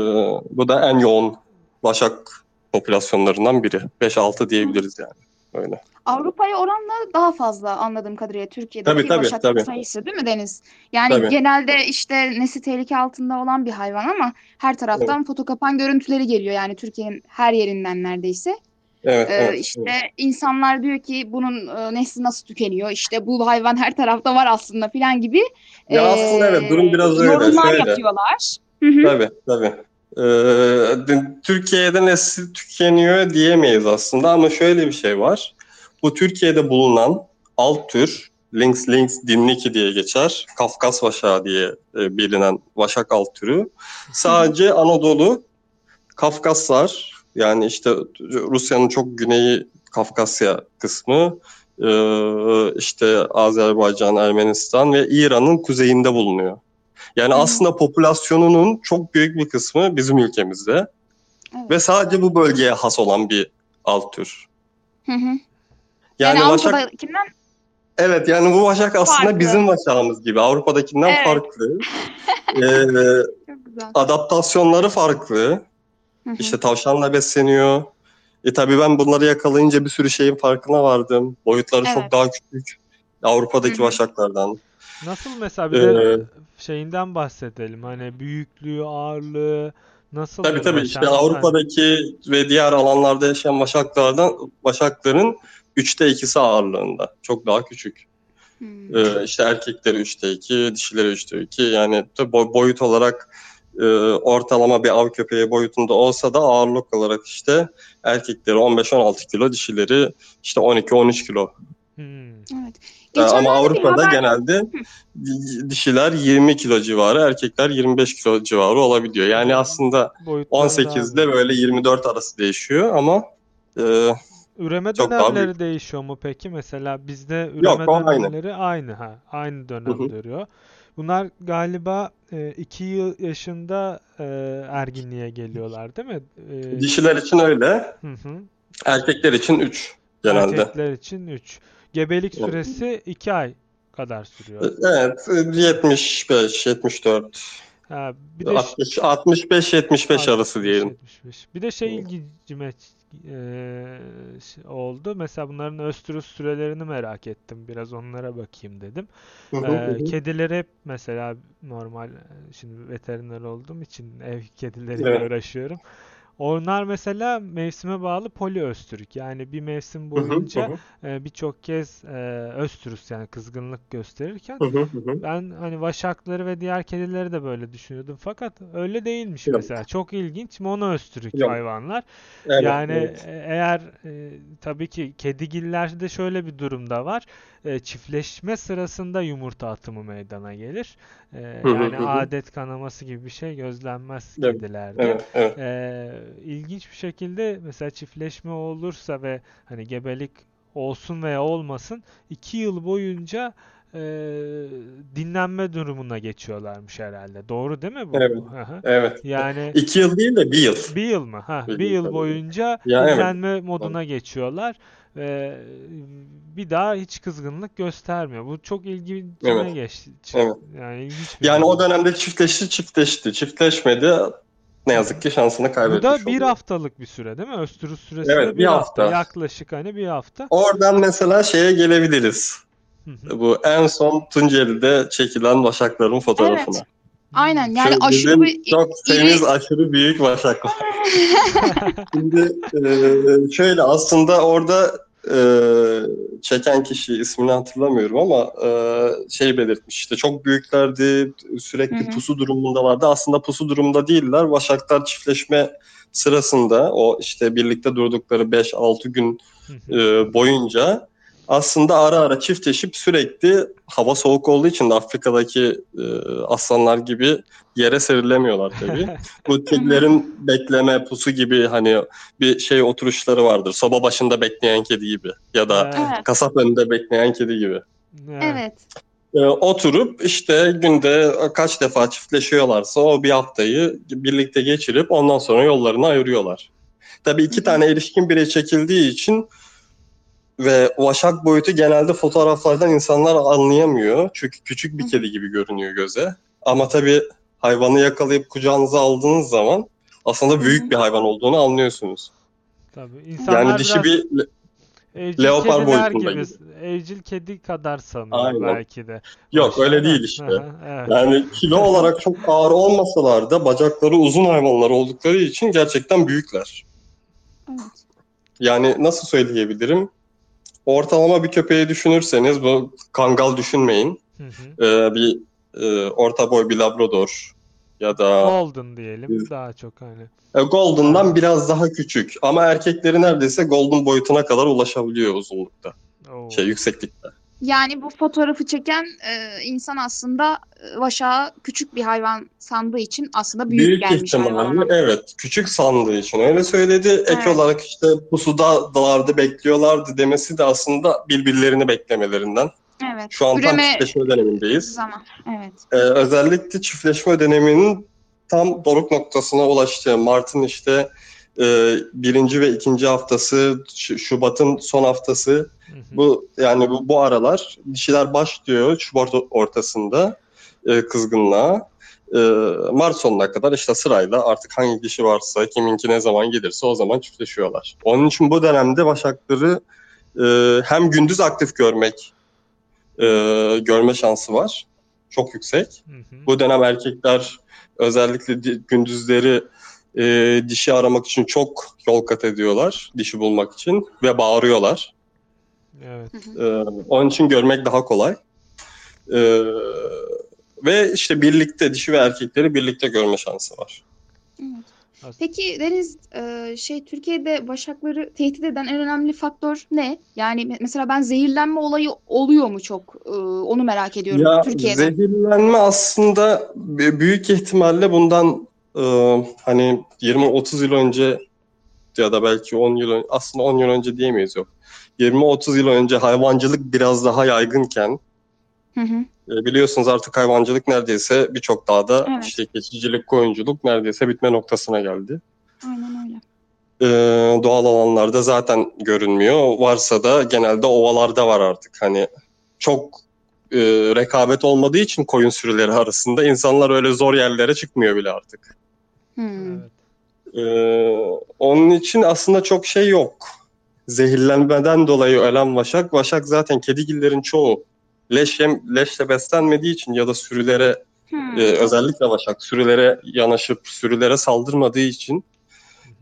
bu da en yoğun başak popülasyonlarından biri. 5-6 diyebiliriz yani. Öyle. Avrupa'ya oranla daha fazla anladığım kadarıyla Türkiye'deki Tabii, tabii, başak tabii. sayısı değil mi Deniz? Yani Tabii. genelde işte nesli tehlike altında olan bir hayvan ama her taraftan foto kapan görüntüleri geliyor. Yani Türkiye'nin her yerinden neredeyse. Evet, Ee, evet. işte evet. insanlar diyor ki bunun e, nesli nasıl tükeniyor? İşte bu hayvan her tarafta var aslında filan gibi Ya e, aslında evet, durum biraz öyle, yorumlar şöyle. yapıyorlar. Hı hı. Tabii, tabii. Ee, Türkiye'de nesli tükeniyor diyemeyiz aslında ama şöyle bir şey var. Bu Türkiye'de bulunan alt tür Lynx Lynx dinliki diye geçer. Kafkas vaşağı diye e, bilinen vaşak alt türü. Sadece Anadolu, Kafkaslar yani işte Rusya'nın çok güneyi Kafkasya kısmı, e, işte Azerbaycan, Ermenistan ve İran'ın kuzeyinde bulunuyor. Yani hı. aslında popülasyonunun çok büyük bir kısmı bizim ülkemizde Evet. ve sadece bu bölgeye has olan bir alt tür. Hı hı. Yani, Yani, Avrupa'dakinden evet yani bu vaşak aslında Farklı. bizim vaşağımız gibi Avrupa'dakinden Evet. farklı. Ee, adaptasyonları farklı. Hı hı. İşte tavşanla besleniyor. E tabii ben bunları yakalayınca bir sürü şeyin farkına vardım. Boyutları Evet. çok daha küçük. Avrupa'daki Hı hı. vaşaklardan. Nasıl mesela bir de Ee, şeyinden bahsedelim. Hani büyüklüğü, ağırlığı nasıl Tabii tabii işte Avrupa'daki ve diğer alanlarda yaşayan vaşaklardan vaşakların üçte ikisi ağırlığında. Çok daha küçük. Hmm. Ee, işte erkekleri üçte iki, dişileri üçte iki. Yani boyut olarak e, ortalama bir av köpeği boyutunda olsa da ağırlık olarak işte erkekleri 15-16 kilo, dişileri işte 12-13 kilo. Hmm. Evet. Ee, ama Avrupa'da haber- genelde di- dişiler 20 kilo civarı, erkekler 25 kilo civarı olabiliyor. Yani aslında Boyutları 18 daha ile böyle 24 arası değişiyor ama e, Üreme Çok dönemleri değişiyor mu peki? Mesela bizde üreme Yok, o aynı. dönemleri aynı ha. Aynı dönem Hı hı. duruyor. Bunlar galiba 2 yıl yaşında e, erginliğe geliyorlar değil mi? E, dişiler için öyle, hı hı. erkekler için 3 genelde. Erkekler için 3. Gebelik Evet. süresi 2 ay kadar sürüyor. Evet, 75, 74, Ha, bir de 60, 65, 75 arası diyelim. 75. Bir de şey Evet. E, oldu. Mesela bunların östrüs sürelerini merak ettim. Biraz onlara bakayım dedim. Hı hı, Ee, hı hı. kediler hep mesela normal e, şimdi veteriner olduğum için ev kedileriyle Evet. uğraşıyorum. Onlar mesela mevsime bağlı poliöstrük. Yani bir mevsim boyunca e, birçok kez e, östrüs yani kızgınlık gösterirken ben hani vaşakları ve diğer kedileri de böyle düşünüyordum. Fakat öyle değilmiş Yok. mesela. Çok ilginç monoöstrük Yok. hayvanlar. Evet, Yani evet. e, eğer e, tabii ki kedigillerde şöyle bir durum da var. E, çiftleşme sırasında yumurta atımı meydana gelir. E, yani adet kanaması gibi bir şey gözlenmez Evet, kedilerde. Evet, evet. E, ilginç bir şekilde mesela çiftleşme olursa ve hani gebelik olsun veya olmasın iki yıl boyunca e, dinlenme durumuna geçiyorlarmış herhalde. Doğru değil mi bu? Evet. Evet. Yani İki yıl değil de bir yıl. bir yıl mı? Ha, Bir bir yıl yıl boyunca Ya evet. dinlenme moduna geçiyorlar ve bir daha hiç kızgınlık göstermiyor. Bu çok ilgincime Evet. geçti. Evet. Yani Yani o dönemde çiftleşti, çiftleşti. Çiftleşmedi. Ne yazık ki şansını Bu kaybetmiş da bir oluyor. haftalık bir süre değil mi? Östrüs süresi de Evet, bir bir hafta. hafta. Yaklaşık hani bir hafta. Oradan mesela şeye gelebiliriz. Hı hı. Bu en son Tunceli'de çekilen vaşakların fotoğrafına. Aynen yani Şu aşırı bir çok iri- temiz, aşırı büyük vaşaklar. Şimdi e, şöyle aslında orada e, çeken kişi ismini hatırlamıyorum ama e, şey belirtmiş işte çok büyüklerdi sürekli Hı hı. pusu durumundalardı. Aslında pusu durumunda değiller. Vaşaklar çiftleşme sırasında o işte birlikte durdukları 5-6 gün e, boyunca aslında ara ara çiftleşip sürekli hava soğuk olduğu için de Afrika'daki e, aslanlar gibi yere serilemiyorlar tabii. Bu kedilerin bekleme pusu gibi hani bir şey oturuşları vardır. Soba başında bekleyen kedi gibi ya da Evet, kasap önünde bekleyen kedi gibi. evet. E, oturup işte günde kaç defa çiftleşiyorlarsa o bir haftayı birlikte geçirip ondan sonra yollarını ayırıyorlar. Tabii iki tane erişkin birey çekildiği için ve vaşak boyutu genelde fotoğraflardan insanlar anlayamıyor. Çünkü küçük bir kedi gibi görünüyor göze. Ama tabii hayvanı yakalayıp kucağınıza aldığınız zaman aslında büyük bir hayvan olduğunu anlıyorsunuz. Tabii. İnsanlar Yani dişi biraz bir evcil leopar boyutunda gibi, evcil kedi kadar sanıyor Aynen. belki de. yok öyle değil işte. Evet. Yani kilo olarak çok ağır olmasalar da bacakları uzun hayvanlar oldukları için gerçekten büyükler. Evet. Yani nasıl söyleyebilirim? Ortalama bir köpeği düşünürseniz bu kangal düşünmeyin. Hı hı. Ee, bir e, orta boy bir labrador ya da Golden diyelim daha çok hani. e, Golden'dan biraz daha küçük ama erkekleri neredeyse Golden boyutuna kadar ulaşabiliyor uzunlukta, Oo. şey yükseklikte. Yani bu fotoğrafı çeken e, insan aslında e, vaşağı küçük bir hayvan sandığı için aslında büyük, Büyük gelmiş ihtimalle evet küçük sandığı için öyle söyledi. Ek Evet. olarak işte pusuda dağlarda bekliyorlardı demesi de aslında birbirlerini beklemelerinden. Evet. Şu an tam Üreme çiftleşme dönemindeyiz. zaman. Evet. Ee, özellikle çiftleşme döneminin tam doruk noktasına ulaştığı Mart'ın işte e, birinci ve ikinci haftası, Şubat'ın son haftası Hı hı. bu yani bu, bu aralar dişiler başlıyor Şubat ortasında e, kızgınlığa. E, Mart sonuna kadar işte sırayla artık hangi dişi varsa kiminki ne zaman gelirse o zaman çiftleşiyorlar. Onun için bu dönemde başakları e, hem gündüz aktif görmek e, görme şansı var. Çok yüksek. Hı hı. Bu dönem erkekler özellikle gündüzleri e, dişi aramak için çok yol kat ediyorlar. Dişi bulmak için ve bağırıyorlar. Evet. Ee, onun için görmek daha kolay. Ee, ve işte birlikte dişi ve erkekleri birlikte görme şansı var. Evet. Peki Deniz, e, şey Türkiye'de başakları tehdit eden en önemli faktör ne? Yani me- mesela ben zehirlenme olayı oluyor mu çok? E, onu merak ediyorum Ya Türkiye'de. zehirlenme aslında büyük ihtimalle bundan e, hani 20-30 yıl önce ya da belki 10 yıl önce aslında 10 yıl önce diyemeyiz yok. 20-30 yıl önce hayvancılık biraz daha yaygınken Hı hı. E, Biliyorsunuz artık hayvancılık neredeyse birçok dağda Evet. işte keçicilik, koyunculuk neredeyse bitme noktasına geldi. Aynen öyle. Ee, doğal alanlarda zaten görünmüyor. Varsa da genelde ovalarda var artık. Hani çok e, rekabet olmadığı için koyun sürüleri arasında insanlar öyle zor yerlere çıkmıyor bile artık. Hmm. Evet. Ee, onun için aslında çok şey yok. Zehirlenmeden dolayı ölen vaşak, vaşak zaten kedigillerin çoğu leş yem, leşle beslenmediği için ya da sürülere Hmm. Ee, özellikle Başak sürülere yanaşıp sürülere saldırmadığı için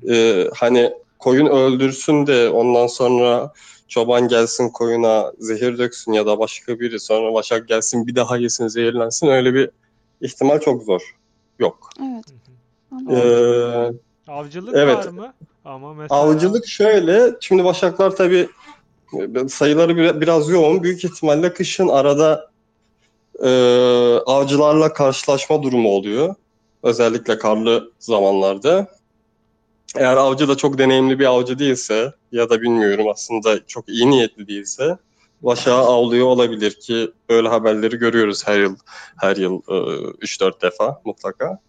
e, hani koyun öldürsün de ondan sonra çoban gelsin koyuna zehir döksün ya da başka biri sonra Başak gelsin bir daha yesin zehirlensin öyle bir ihtimal çok zor. Yok. Evet. Ee, Avcılık Evet. var mı? Ama mesela avcılık şöyle şimdi Başaklar tabii e, sayıları bir- biraz yoğun büyük ihtimalle kışın arada e, avcılarla karşılaşma durumu oluyor. Özellikle karlı zamanlarda. Eğer avcı da çok deneyimli bir avcı değilse ya da bilmiyorum aslında çok iyi niyetli değilse başağı avlıyor olabilir ki böyle haberleri görüyoruz her yıl her yıl e, 3-4 defa mutlaka.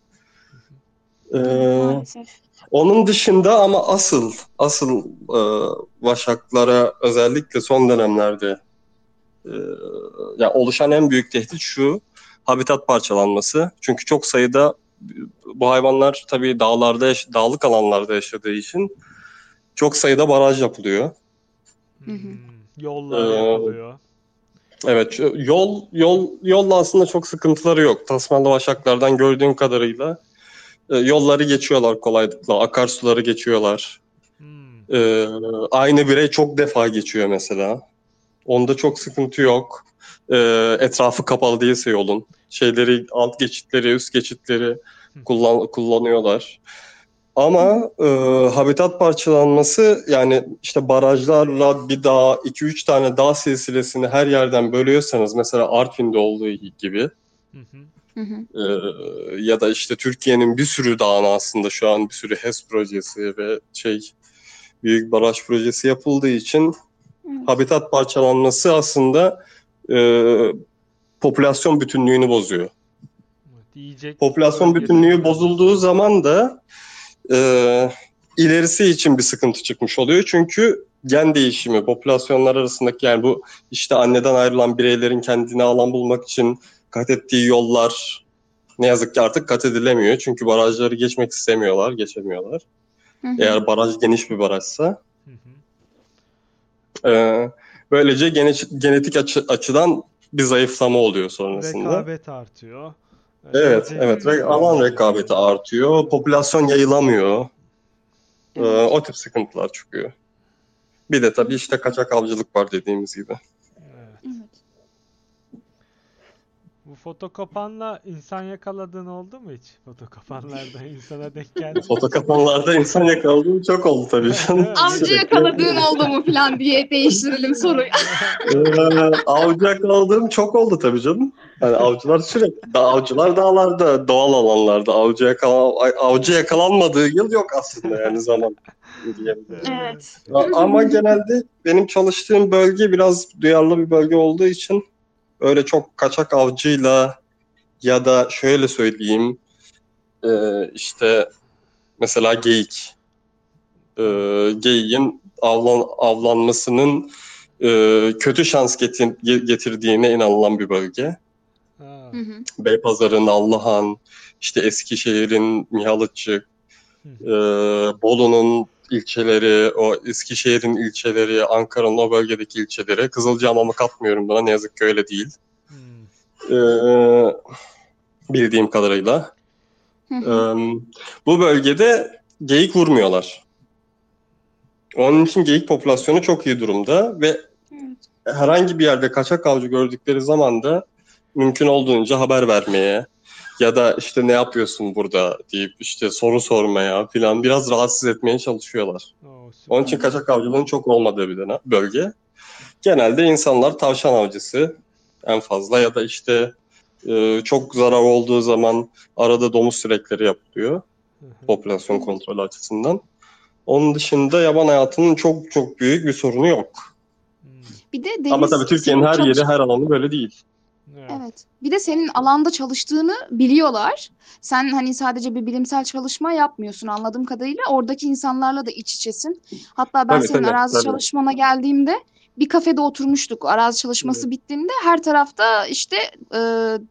E, Maalesef. onun dışında ama asıl asıl e, vaşaklara özellikle son dönemlerde e, ya oluşan en büyük tehdit şu habitat parçalanması. Çünkü çok sayıda bu hayvanlar tabii dağlarda dağlık alanlarda yaşadığı için çok sayıda baraj yapılıyor. Hı hı. Hmm, yollar Ee, yapılıyor. Evet yol yol yolla aslında çok sıkıntıları yok. Tasmanlı vaşaklardan gördüğüm kadarıyla e, yolları geçiyorlar kolaylıkla. Akarsuları geçiyorlar. Hmm. Ee, aynı birey çok defa geçiyor mesela. Onda çok sıkıntı yok. Ee, etrafı kapalı değilse yolun. Şeyleri, alt geçitleri, üst geçitleri kullan, kullanıyorlar. Ama e, habitat parçalanması yani işte barajlarla bir dağ, 2-3 tane dağ silsilesini her yerden bölüyorsanız mesela Artvin'de olduğu gibi Hı hı. Hı hı. ee, ya da işte Türkiye'nin bir sürü dağına aslında şu an bir sürü HES projesi ve şey büyük baraj projesi yapıldığı için Evet. habitat parçalanması aslında e, popülasyon bütünlüğünü bozuyor. Evet, Yiyecek Popülasyon bütünlüğü bozulduğu zaman da e, ilerisi için bir sıkıntı çıkmış oluyor. Çünkü gen değişimi, popülasyonlar arasındaki yani bu işte anneden ayrılan bireylerin kendine alan bulmak için kat ettiği yollar ne yazık ki artık kat edilemiyor. Çünkü barajları geçmek istemiyorlar, geçemiyorlar. Hı hı. Eğer baraj geniş bir barajsa. Hı hı. E, böylece gene- genetik açı- açıdan bir zayıflama oluyor sonrasında. Rekabet artıyor. Ee, Evet, yiyecek evet. Alan artıyor. rekabeti artıyor. Popülasyon yayılamıyor. Ee, o tip sıkıntılar çıkıyor. Bir de tabii işte kaçak avcılık var dediğimiz gibi. Evet. Evet. Bu fotokopanla insan yakaladığın oldu mu hiç? Fotokopanlarda insana denk geldi. mi? Fotokapanlarda insan yakaladığım çok oldu tabii canım. Evet. Avcı yakaladığın oldu mu falan diye değiştirelim soruyu. Ee, avcı yakaladığım çok oldu tabii canım. Yani avcılar sürekli, avcılar dağlarda, doğal alanlarda. Avcı, yakala, avcı yakalanmadığı yıl yok aslında yani zaman. Evet. Ama genelde benim çalıştığım bölge biraz duyarlı bir bölge olduğu için öyle çok kaçak avcıyla ya da şöyle söyleyeyim e, işte mesela geyik. E, geyiğin avlan, avlanmasının e, kötü şans getir- getirdiğine inanılan bir bölge. Ha, Hı hı. Beypazarı, Nallıhan, işte Eskişehir'in Mihalıççık, e, Bolu'nun ilçeleri, o Eskişehir'in ilçeleri, Ankara'nın o bölgedeki ilçeleri. Kızılcahamam'ı katmıyorum buna ne yazık ki öyle değil. hı. E, bildiğim kadarıyla. Hı E, hı. bu bölgede geyik vurmuyorlar. Onun için geyik popülasyonu çok iyi durumda ve herhangi bir yerde kaçak avcı gördükleri zaman da mümkün olduğunca haber vermeye ya da işte ne yapıyorsun burada deyip işte soru sormaya falan biraz rahatsız etmeye çalışıyorlar. Oo, süper. Onun için kaçak avcılığın çok olmadığı bir dönem- bölge. Genelde insanlar tavşan avcısı en fazla ya da işte e, çok zarar olduğu zaman arada domuz sürekleri yapılıyor Hı hı. popülasyon kontrolü açısından. Onun dışında yaban hayatının çok çok büyük bir sorunu yok. Hı. Bir de Deniz Ama tabii Türkiye'nin her yeri her alanı böyle değil. Evet. Evet. Bir de senin alanda çalıştığını biliyorlar. Sen hani sadece bir bilimsel çalışma yapmıyorsun anladığım kadarıyla. Oradaki insanlarla da iç içesin. Hatta ben Tabii, senin tabii, arazi tabii. çalışmana geldiğimde bir kafede oturmuştuk. Arazi çalışması bittiğinde her tarafta işte e,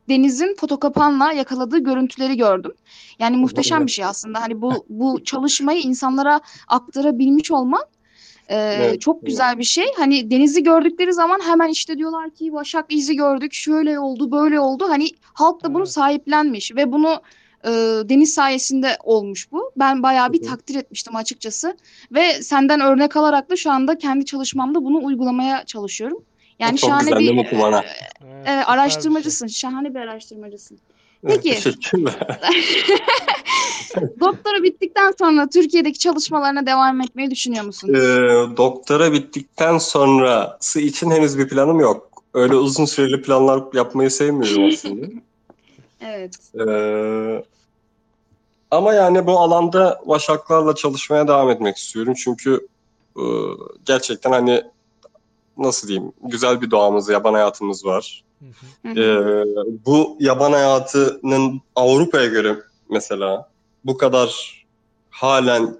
denizin fotokapanla yakaladığı görüntüleri gördüm. Yani muhteşem Evet. bir şey aslında. Hani bu bu çalışmayı insanlara aktarabilmiş olman e, Evet, çok evet. güzel bir şey. Hani denizi gördükleri zaman hemen işte diyorlar ki Başak izi gördük, şöyle oldu, böyle oldu. Hani halk da bunu Evet. sahiplenmiş ve bunu e, deniz sayesinde olmuş bu. Ben bayağı bir hı. takdir etmiştim açıkçası. Ve senden örnek alarak da şu anda kendi çalışmamda bunu uygulamaya çalışıyorum. Yani Çok şahane güzel, bir e, şey. araştırmacısın. Şahane bir araştırmacısın. Peki. Doktora bittikten sonra Türkiye'deki çalışmalarına devam etmeyi düşünüyor musun? Ee, doktora bittikten sonrası için henüz bir planım yok. Öyle uzun süreli planlar yapmayı sevmiyorum aslında. Evet. Ee, ama yani bu alanda vaşaklarla çalışmaya devam etmek istiyorum. Çünkü e, gerçekten hani nasıl diyeyim güzel bir doğamız, yaban hayatımız var. Hı hı. Ee, bu yaban hayatının Avrupa'ya göre mesela bu kadar halen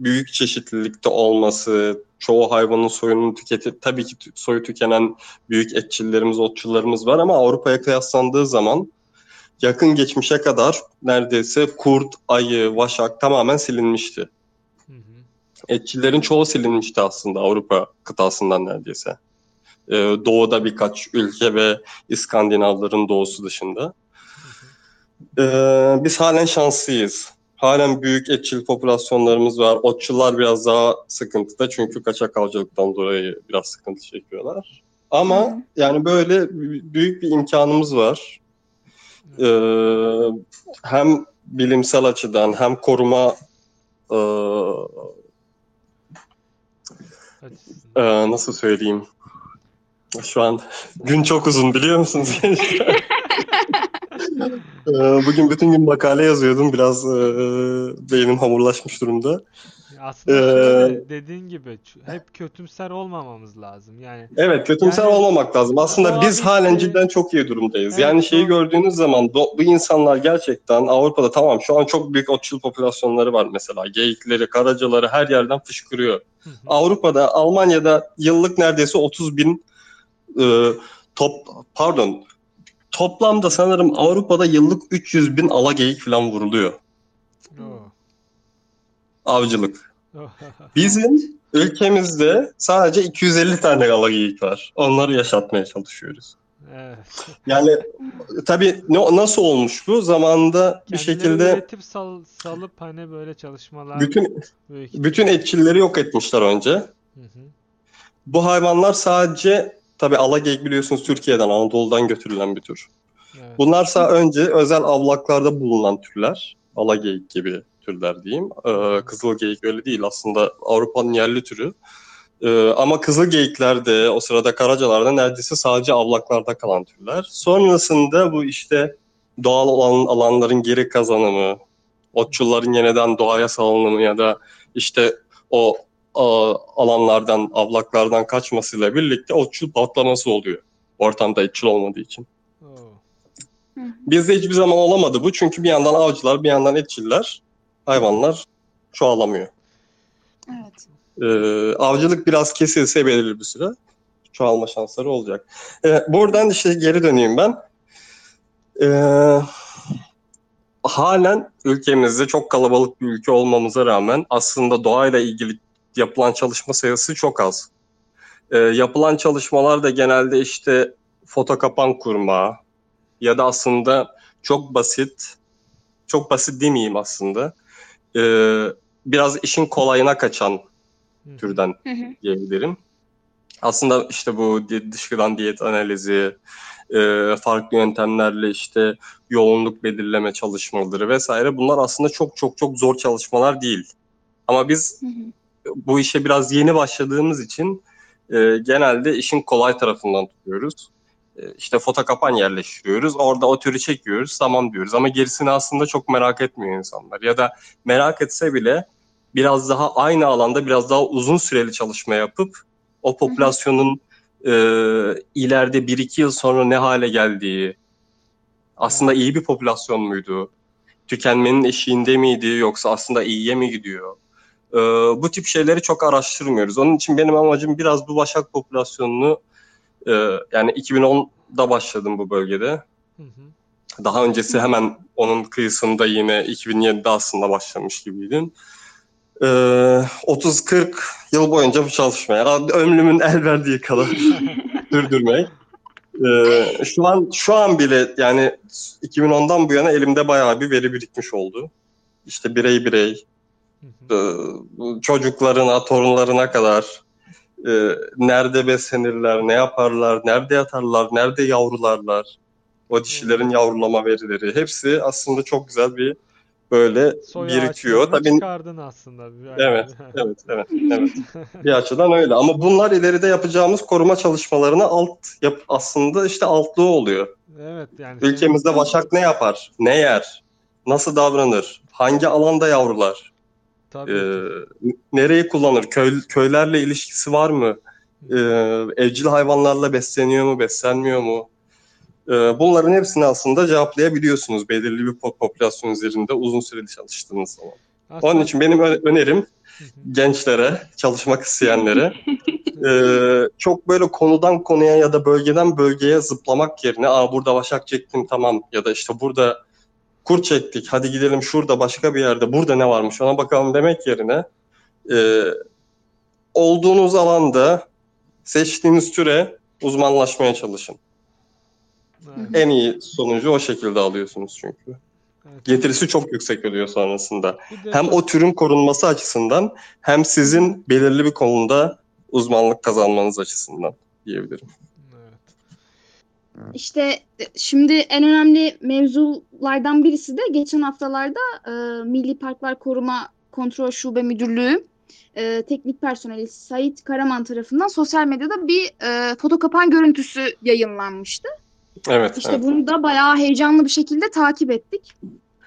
büyük çeşitlilikte olması, çoğu hayvanın soyunun tüketip tabii ki soyu tükenen büyük etçillerimiz, otçullarımız var ama Avrupa'ya kıyaslandığı zaman yakın geçmişe kadar neredeyse kurt, ayı, vaşak tamamen silinmişti. Etçillerin çoğu silinmişti aslında Avrupa kıtasından neredeyse. Ee, doğuda birkaç ülke ve İskandinavların doğusu dışında. Ee, biz halen şanslıyız. Halen büyük etçil popülasyonlarımız var. Otçular biraz daha sıkıntıda çünkü kaçak avcılıktan dolayı biraz sıkıntı çekiyorlar. Ama hı. yani böyle büyük bir imkanımız var. Ee, hem bilimsel açıdan hem koruma e, Açısından. e, nasıl söyleyeyim? Şu an gün çok uzun biliyor musunuz gençler? Ee, Bugün bütün gün makale yazıyordum. Biraz e, beynim hamurlaşmış durumda. Aslında Ee, dediğin gibi hep kötümser olmamamız lazım. Yani Evet, kötümser Yani olmamak lazım. Aslında biz halen bitti. cidden çok iyi durumdayız. Evet, yani şeyi gördüğünüz zaman bu insanlar gerçekten Avrupa'da tamam şu an çok büyük otçul popülasyonları var mesela. Geyikleri, karacaları her yerden fışkırıyor. Avrupa'da, Almanya'da yıllık neredeyse 30 bin e, top pardon toplamda sanırım Avrupa'da yıllık 300 bin ala geyik falan vuruluyor. Oo. Avcılık. Oh. Bizim ülkemizde sadece 250 tane ala geyik var. Onları yaşatmaya çalışıyoruz. Evet. Yani tabii ne, nasıl olmuş bu? Zamanında bir Kendileri şekilde üretip sal, salıp hani böyle çalışmalar bütün bütün etçilleri yok etmişler önce. Hı hı. Bu hayvanlar sadece tabii ala geyik biliyorsunuz Türkiye'den Anadolu'dan götürülen bir tür. Evet. Bunlarsa önce özel avlaklarda bulunan türler. Alageyik gibi türler diyeyim. Ee, kızılgeyik öyle değil aslında Avrupa'nın yerli türü. Ee, ama kızılgeyiklerde o sırada karacalarda neredeyse sadece avlaklarda kalan türler. Sonrasında bu işte doğal olan alanların geri kazanımı, otçulların yeniden doğaya salınımı ya da işte o a, alanlardan, avlaklardan kaçmasıyla birlikte otçul patlaması oluyor. Ortamda etçil olmadığı için. Hı. Bizde hiçbir zaman olamadı bu. Çünkü bir yandan avcılar, bir yandan etçiller, hayvanlar çoğalamıyor. Ee, avcılık biraz kesilse belirli bir süre çoğalma şansları olacak. Evet, buradan işte geri döneyim ben. Ee, halen ülkemizde çok kalabalık bir ülke olmamıza rağmen aslında doğayla ilgili yapılan çalışma sayısı çok az. Ee, yapılan çalışmalar da genelde işte foto kapan kurma ya da aslında çok basit, çok basit demeyeyim aslında. Ee, biraz işin kolayına kaçan Hı. türden Hı hı. diyebilirim. Aslında işte bu dışkıdan diyet analizi, e, farklı yöntemlerle işte yoğunluk belirleme çalışmaları vesaire bunlar aslında çok çok çok zor çalışmalar değil. Ama biz Hı hı. bu işe biraz yeni başladığımız için e, genelde işin kolay tarafından tutuyoruz. E, işte foto kapan yerleştiriyoruz. Orada o türü çekiyoruz. Tamam diyoruz. Ama gerisini aslında çok merak etmiyor insanlar. Ya da merak etse bile biraz daha aynı alanda biraz daha uzun süreli çalışma yapıp o popülasyonun e, ileride 1-2 yıl sonra ne hale geldiği, aslında iyi bir popülasyon muydu? Tükenmenin eşiğinde miydi yoksa aslında iyiye mi gidiyor? Ee, bu tip şeyleri çok araştırmıyoruz. Onun için benim amacım biraz bu başak popülasyonunu e, yani 2010'da başladım bu bölgede. Hı hı. Daha öncesi hemen onun kıyısında yine 2007'de aslında başlamış gibiydim. Ee, 30-40 yıl boyunca bu çalışmaya, ömrümün el verdiği kadar sürdürmek. Ee, şu an şu an bile yani 2010'dan bu yana elimde bayağı bir veri birikmiş oldu. İşte birey birey, e, çocuklarına, torunlarına kadar e, nerede beslenirler, ne yaparlar, nerede yatarlar, nerede yavrularlar, o dişilerin yavrulama verileri hepsi aslında çok güzel bir böyle Soy birikiyor. Tabii çıkardın aslında. Evet, evet, evet, evet. Bir açıdan öyle. Ama bunlar ileride yapacağımız koruma çalışmalarına alt yap aslında işte altlığı oluyor. Evet yani senin- Ülkemizde başak ne yapar, ne yer, nasıl davranır, hangi alanda yavrular, tabii e, ki. nereyi kullanır, köy, köylerle ilişkisi var mı, e, evcil hayvanlarla besleniyor mu, beslenmiyor mu? E, bunların hepsini aslında cevaplayabiliyorsunuz belirli bir po- popülasyon üzerinde uzun süreli çalıştığınız zaman. Aslında- Onun için benim önerim gençlere, çalışmak isteyenlere e, çok böyle konudan konuya ya da bölgeden bölgeye zıplamak yerine Aa, burada başak çektim tamam ya da işte burada kurt çektik hadi gidelim şurada başka bir yerde burada ne varmış ona bakalım demek yerine e, olduğunuz alanda seçtiğiniz türe uzmanlaşmaya çalışın. Evet, En iyi sonucu o şekilde alıyorsunuz çünkü. evet. Getirisi çok yüksek oluyor sonrasında. Hem o türün korunması açısından hem sizin belirli bir konuda uzmanlık kazanmanız açısından diyebilirim. Evet. İşte e, şimdi en önemli mevzulardan birisi de geçen haftalarda e, Milli Parklar Koruma Kontrol Şube Müdürlüğü e, teknik personeli Sait Karaman tarafından sosyal medyada bir e, foto kapan görüntüsü yayınlanmıştı. Evet, İşte evet. bunu da bayağı heyecanlı bir şekilde takip ettik.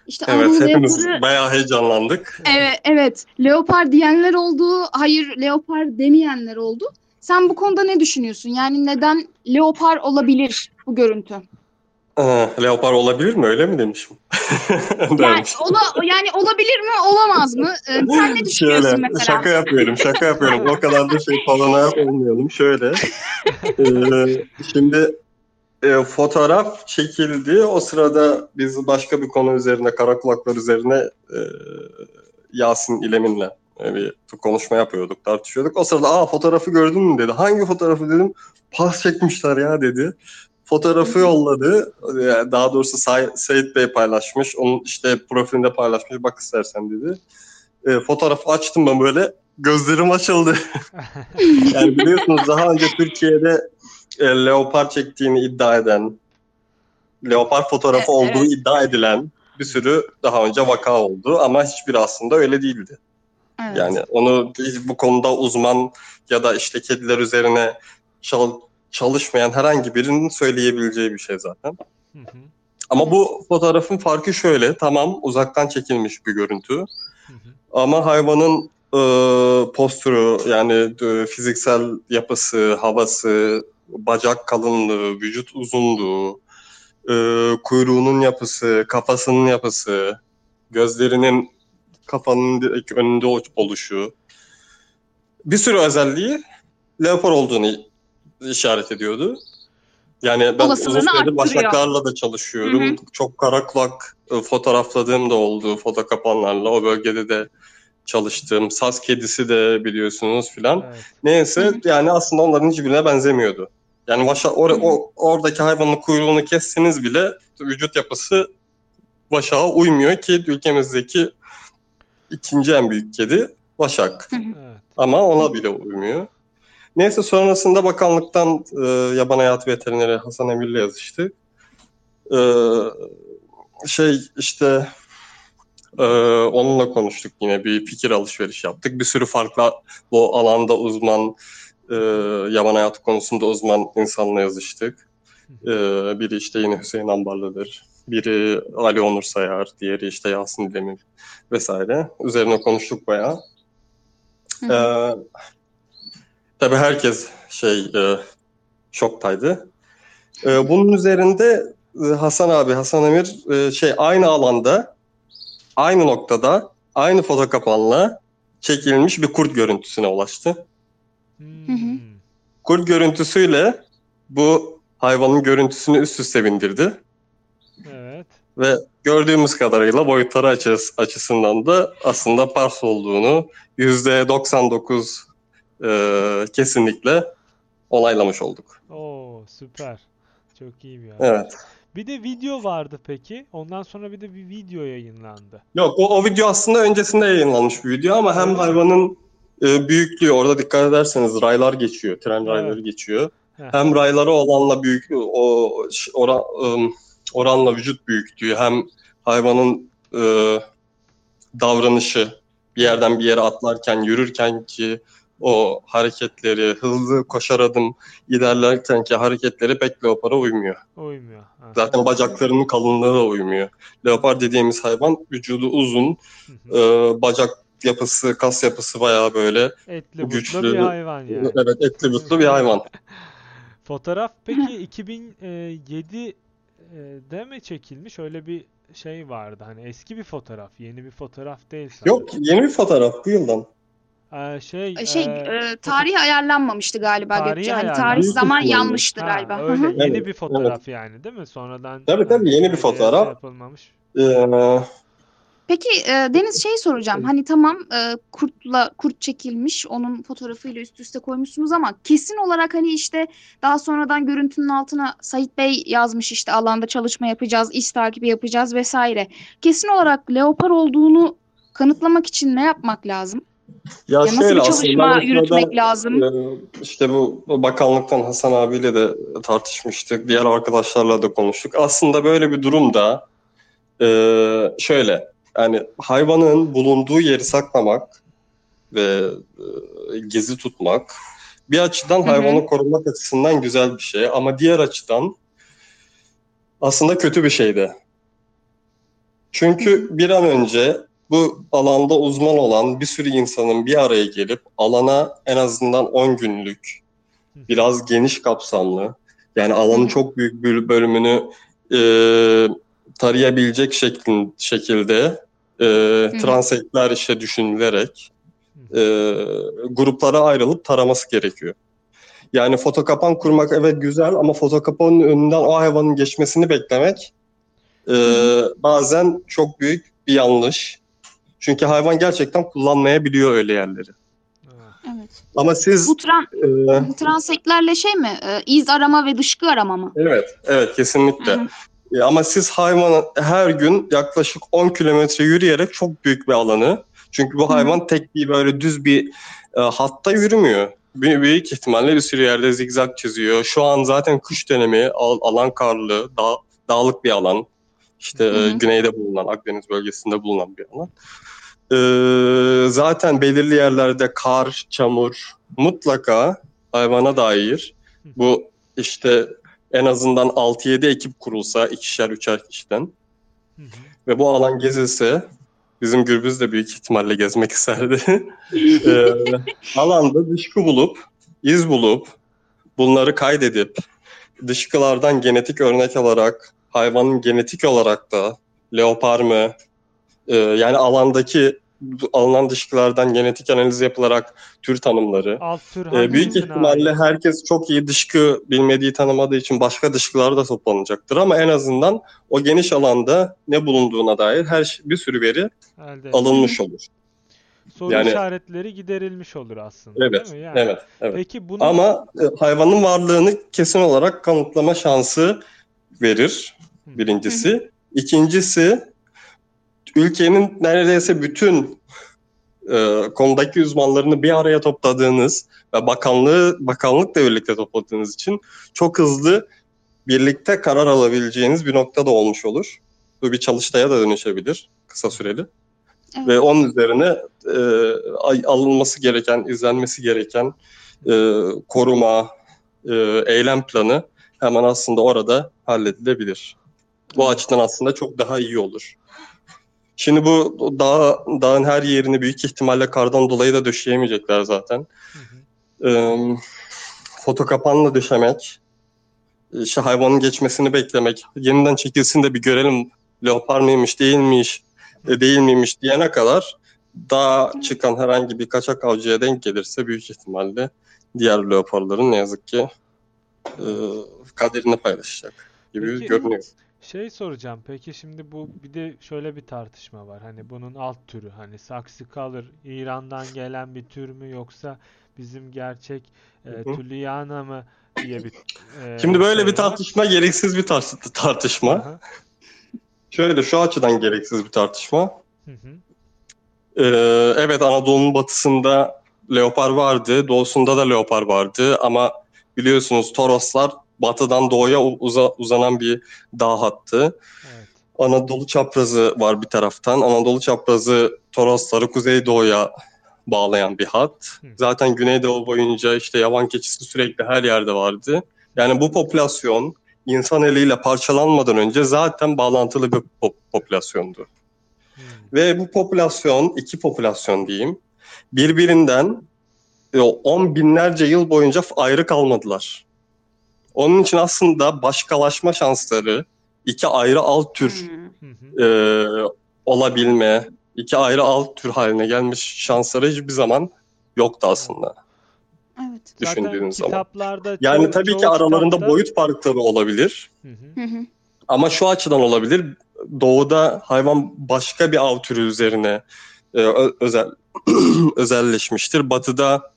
İşte Evet, Anadolu hepimiz leoparı- bayağı heyecanlandık. Evet, evet. Leopar diyenler oldu, hayır leopar demeyenler oldu. Sen bu konuda ne düşünüyorsun? Yani neden leopar olabilir bu görüntü? Ee, leopar olabilir mi? Öyle mi demişim? Yani, ola, yani olabilir mi, olamaz mı? Ee, sen ne düşünüyorsun Şöyle, mesela? şaka yapıyorum, şaka yapıyorum. O kadar da şey paranoyak olmayalım. Şöyle, ee, şimdi e, fotoğraf çekildi. O sırada biz başka bir konu üzerine, kara kulaklar üzerine e, Yasin İlemin'le e, bir konuşma yapıyorduk, tartışıyorduk. O sırada aa fotoğrafı gördün mü dedi. Hangi fotoğrafı dedim. Pas çekmişler ya dedi. Fotoğrafı yolladı. Yani Daha doğrusu Say- Sait Bey paylaşmış. Onun işte profilinde paylaşmış. Bak istersen dedi. E, fotoğrafı açtım ben böyle. Gözlerim açıldı. yani biliyorsunuz daha önce Türkiye'de e, leopar çektiğini iddia eden leopar fotoğrafı E- olduğu evet. iddia edilen bir sürü daha önce vaka oldu ama hiçbiri aslında öyle değildi. Evet. Yani onu bu konuda uzman ya da işte kediler üzerine çal- çalışmayan herhangi birinin söyleyebileceği bir şey zaten. Hı hı, Ama bu fotoğrafın farkı şöyle. Tamam uzaktan çekilmiş bir görüntü. hı hı. Ama hayvanın e, postürü yani e, fiziksel yapısı, havası, bacak kalınlığı, vücut uzunluğu, e, kuyruğunun yapısı, kafasının yapısı, gözlerinin kafanın direkt önünde ol- oluşu bir sürü özelliği leopar olduğunu işaret ediyordu. Yani ben uzun süredir başaklarla da çalışıyorum. Hı hı. Çok kara kulak e, fotoğrafladığım da oldu foto kapanlarla. O bölgede de çalıştım. Saz kedisi de biliyorsunuz filan. Evet. Neyse Hı hı. yani aslında onların hiçbirine benzemiyordu. Yani başa, or- o, oradaki hayvanın kuyruğunu kesseniz bile vücut yapısı başağa uymuyor ki ülkemizdeki ikinci en büyük kedi başak. Evet. Ama ona bile uymuyor. Neyse sonrasında bakanlıktan e, yaban hayatı veterineri Hasan Emir'le yazıştık. E, şey işte e, onunla konuştuk yine bir fikir alışveriş yaptık. Bir sürü farklı bu alanda uzman e, yaban hayatı konusunda uzman insanla yazıştık. E, biri işte yine Hüseyin Ambarlı'dır. Biri Ali Onur Sayar, diğeri işte Yasin Demir vesaire. Üzerine konuştuk bayağı. Ee, tabii herkes şey e, şoktaydı. Ee, bunun üzerinde e, Hasan abi, Hasan Emir e, şey aynı alanda, aynı noktada, aynı foto kapanla çekilmiş bir kurt görüntüsüne ulaştı. Hmm. Kurt görüntüsüyle bu hayvanın görüntüsünü üst üste bindirdi Evet. ve gördüğümüz kadarıyla boyutları açıs- açısından da aslında pars olduğunu %99 e, kesinlikle onaylamış olduk. Oo süper. Çok iyi bir haber. Evet. Bir de video vardı peki. Ondan sonra bir de bir video yayınlandı. Yok o, o video aslında öncesinde yayınlanmış bir video ama hem hayvanın e, büyüklüğü orada dikkat ederseniz raylar geçiyor, tren rayları geçiyor. Heh. Hem rayları olanla büyük o ora, ım, oranla vücut büyüklüğü hem hayvanın e, davranışı bir yerden bir yere atlarken yürürken ki o hareketleri hızlı koşar adım ilerlerken ki hareketleri pek leopara uymuyor. Uymuyor. Ha. Zaten bacaklarının kalınlığı da uymuyor. Leopar dediğimiz hayvan vücudu uzun, Hı hı. e, bacak yapısı, kas yapısı bayağı böyle Etli butlu güçlü- bir hayvan yani. evet etli butlu bir hayvan. Fotoğraf peki 2007'de mi çekilmiş? Öyle bir şey vardı. Hani eski bir fotoğraf, yeni bir fotoğraf değil sanırım. Yok yeni bir fotoğraf bu yıldan. Ee, şey, Şey, e, e, tarihi ayarlanmamıştı galiba Tarihi Gökçe. Hani tarih zaman ihtimalle. yanlıştı ha, galiba. Hı öyle hı. yeni Evet, bir fotoğraf yani değil mi? Sonradan Tabii, tabii, yeni bir medyaya fotoğraf. şey yapılmamış. Ee, Peki e, Deniz şey soracağım. Hani tamam e, kurtla kurt çekilmiş, onun fotoğrafıyla üst üste koymuşsunuz ama kesin olarak hani işte daha sonradan görüntünün altına Sait Bey yazmış işte alanda çalışma yapacağız, iz takibi yapacağız vesaire. Kesin olarak leopar olduğunu kanıtlamak için ne yapmak lazım? ya Ya nasıl şöyle bir aslında çalışma yürütmek şurada, lazım? e, işte bu bu bakanlıktan Hasan abiyle de tartışmıştık. Diğer arkadaşlarla da konuştuk. Aslında böyle bir durumda e, şöyle yani hayvanın bulunduğu yeri saklamak ve e, gizli tutmak bir açıdan hayvanı korumak açısından güzel bir şey ama diğer açıdan aslında kötü bir şey de. Çünkü bir an önce bu alanda uzman olan bir sürü insanın bir araya gelip alana en azından 10 günlük biraz geniş kapsamlı yani alanın çok büyük bir bölümünü e, tarayabilecek şeklin, şekilde e, transektler işte düşünülerek e, gruplara ayrılıp taraması gerekiyor. Yani foto kapan kurmak evet güzel ama foto kapanın önünden o hayvanın geçmesini beklemek e, bazen çok büyük bir yanlış. Çünkü hayvan gerçekten kullanmayabiliyor öyle yerleri. Ha. Evet. Ama siz Bu tran e, transektlerle şey mi? E, iz arama ve dışkı arama mı? evet evet kesinlikle. Hı hı. E, Ama siz hayvanı her gün yaklaşık 10 kilometre yürüyerek çok büyük bir alanı. Çünkü bu Hı. hayvan tek bir böyle düz bir e, hatta yürümüyor. Büyük, ihtimalle bir sürü yerde zigzag çiziyor. Şu an zaten kış dönemi, al- alan karlı, dağ, dağlık bir alan. İşte Hı hı. e, güneyde bulunan, Akdeniz bölgesinde bulunan bir alan. Ee, zaten belirli yerlerde kar, çamur mutlaka hayvana dair bu işte en azından 6-7 ekip kurulsa ikişer üçer kişiden Hı hı. ve bu alan gezilse bizim gürbüz de büyük ihtimalle gezmek isterdi. Ee, alanda dışkı bulup, iz bulup, bunları kaydedip, dışkılardan genetik örnek alarak, hayvanın genetik olarak da leopar mı, e, yani alandaki alınan dışkılardan genetik analiz yapılarak tür tanımları. Alt tür Ee, büyük ihtimalle ait? herkes çok iyi dışkı bilmediği tanımadığı için başka dışkılar da toplanacaktır ama en azından o geniş alanda ne bulunduğuna dair her bir sürü veri Elde alınmış olur. Soru yani- işaretleri giderilmiş olur aslında Evet, değil mi? Yani, evet, evet. Peki bunu Ama e, hayvanın varlığını kesin olarak kanıtlama şansı verir birincisi. İkincisi ülkenin neredeyse bütün e, konudaki uzmanlarını bir araya topladığınız ve bakanlığı bakanlıkla birlikte topladığınız için çok hızlı birlikte karar alabileceğiniz bir noktada olmuş olur. Bu bir çalıştaya da dönüşebilir kısa süreli. Evet. Ve onun üzerine e, alınması gereken, izlenmesi gereken e, koruma, e, eylem planı hemen aslında orada halledilebilir. Bu açıdan aslında çok daha iyi olur. Şimdi bu dağ, dağın her yerini büyük ihtimalle kardan dolayı da döşeyemeyecekler zaten. Hı hı. Ee, foto kapanla döşemek, işte hayvanın geçmesini beklemek, yeniden çekilsin de bir görelim leopar mıymış değil miymiş, e, değil miymiş diyene kadar daha çıkan herhangi bir kaçak avcıya denk gelirse büyük ihtimalle diğer leoparların ne yazık ki e, kaderini paylaşacak gibi Peki- görünüyor. Şey soracağım. Peki şimdi bu bir de şöyle bir tartışma var. Hani bunun alt türü hani saksı kalır İran'dan gelen bir tür mü yoksa bizim gerçek e. Tülyana mı diye bir e, Şimdi böyle şey bir var. tartışma gereksiz bir tar- tartışma. Aha. Şöyle şu açıdan gereksiz bir tartışma. Hı hı. Ee, evet Anadolu'nun batısında leopar vardı, doğusunda da leopar vardı ama biliyorsunuz Toroslar batıdan doğuya uza- uzanan bir dağ hattı. Evet. Anadolu çaprazı var bir taraftan. Anadolu çaprazı Torosları kuzeydoğuya bağlayan bir hat. Hı. Zaten Güneydoğu boyunca işte yaban keçisi sürekli her yerde vardı. Yani bu popülasyon insan eliyle parçalanmadan önce zaten bağlantılı bir pop- popülasyondu. Hmm. Ve bu popülasyon, iki popülasyon diyeyim, birbirinden e, on binlerce yıl boyunca ayrı kalmadılar. Onun için aslında başkalaşma şansları, iki ayrı alt tür Hmm. Hı hı. e, olabilme, iki ayrı alt tür haline gelmiş şansları hiçbir zaman yoktu aslında Evet. Zaten düşündüğünüz zaman. kitaplarda Yani çoğu- tabii ki çoğu aralarında kitapta- boyut farkları olabilir. Hı hı. Hı hı. Ama şu açıdan olabilir. Doğuda hayvan başka bir av türü üzerine e, özel özelleşmiştir. Batıda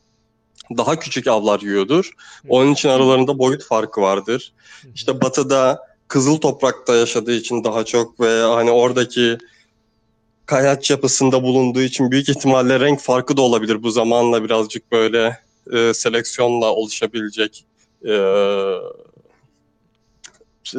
daha küçük avlar yiyordur. Onun için aralarında boyut farkı vardır. İşte batıda kızıl toprakta yaşadığı için daha çok ve hani oradaki kayaç yapısında bulunduğu için büyük ihtimalle renk farkı da olabilir. Bu zamanla birazcık böyle e, seleksiyonla oluşabilecek e,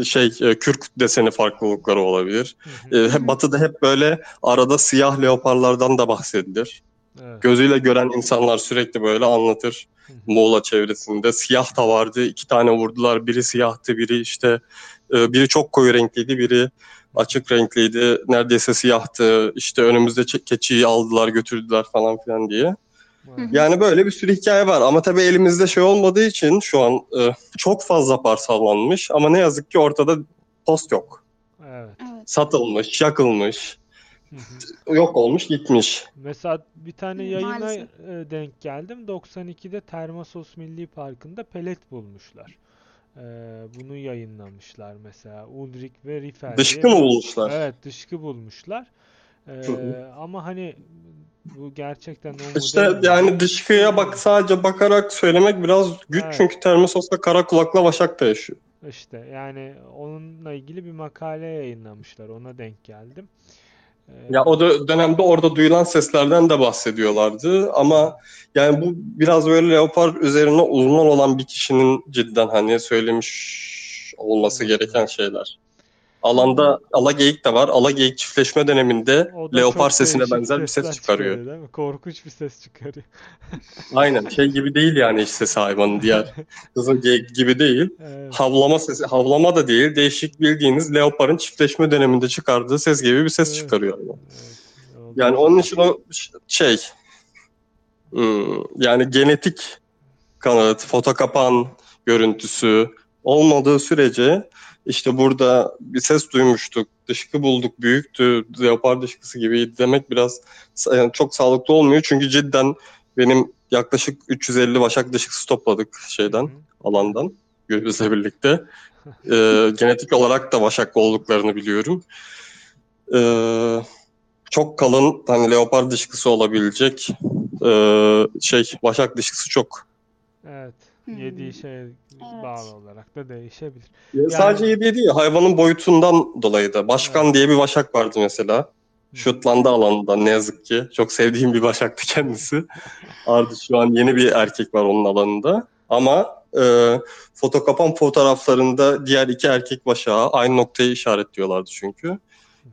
şey e, kürk deseni farklılıkları olabilir. Hı hı. E, batıda hep böyle arada siyah leoparlardan da bahsedilir. Evet. Gözüyle gören insanlar sürekli böyle anlatır. Muğla çevresinde siyah da vardı. iki tane vurdular. Biri siyahtı, biri işte e, biri çok koyu renkliydi, biri açık renkliydi. Neredeyse siyahtı. İşte önümüzde keçiyi aldılar, götürdüler falan filan diye. Yani böyle bir sürü hikaye var ama tabii elimizde şey olmadığı için şu an e, çok fazla parçalanmış ama ne yazık ki ortada post yok. Evet. Satılmış, yakılmış. Yok olmuş, gitmiş. Mesela bir tane yayına maalesef. e, denk geldim. 92'de Termasos Milli Parkı'nda pelet bulmuşlar. E, bunu yayınlamışlar mesela. Ulrich ve Riffel Dışkı mı bulmuşlar? Evet, dışkı bulmuşlar. E, ama hani bu gerçekten o İşte yani dışkıya bak sadece bakarak söylemek biraz güç Evet. çünkü Termosos'ta kara kulakla Başak da yaşıyor. İşte yani onunla ilgili bir makale yayınlamışlar. Ona denk geldim. Ya o da dönemde orada duyulan seslerden de bahsediyorlardı ama yani bu biraz böyle leopar üzerine uzman olan bir kişinin cidden hani söylemiş olması gereken şeyler. Alanda alageyik de var. Alageyik çiftleşme döneminde leopar sesine benzer bir ses çıkarıyor. değil mi? Korkunç bir ses çıkarıyor. Aynen şey gibi değil yani işte sesi hayvanın diğer kızıl geyik gibi değil. Evet. Havlama sesi, havlama da değil. Değişik bildiğiniz leoparın çiftleşme döneminde çıkardığı ses gibi bir ses Evet. çıkarıyor. hayvan. Evet. Yani onun için o şey hmm, yani genetik kanıt, foto kapan görüntüsü olmadığı sürece işte burada bir ses duymuştuk. Dışkı bulduk büyüktü. Leopar dışkısı gibiydi demek biraz yani çok sağlıklı olmuyor. Çünkü cidden benim yaklaşık 350 başak dışkısı topladık şeyden, Hı hı. alandan Gürbüz'le birlikte. Ee, genetik olarak da başak olduklarını biliyorum. Ee, çok kalın hani leopar dışkısı olabilecek ee, şey başak dışkısı çok. Evet. Hmm. Yediği şeye bağlı olarak da değişebilir. Sadece yediği değil hayvanın boyutundan dolayı da. Başkan Evet. diye bir başak vardı mesela. Şutlandı alanında ne yazık ki. Çok sevdiğim bir başaktı kendisi. Artık şu an yeni bir erkek var onun alanında. Ama e, foto kapan fotoğraflarında diğer iki erkek başağı aynı noktayı işaretliyorlardı çünkü.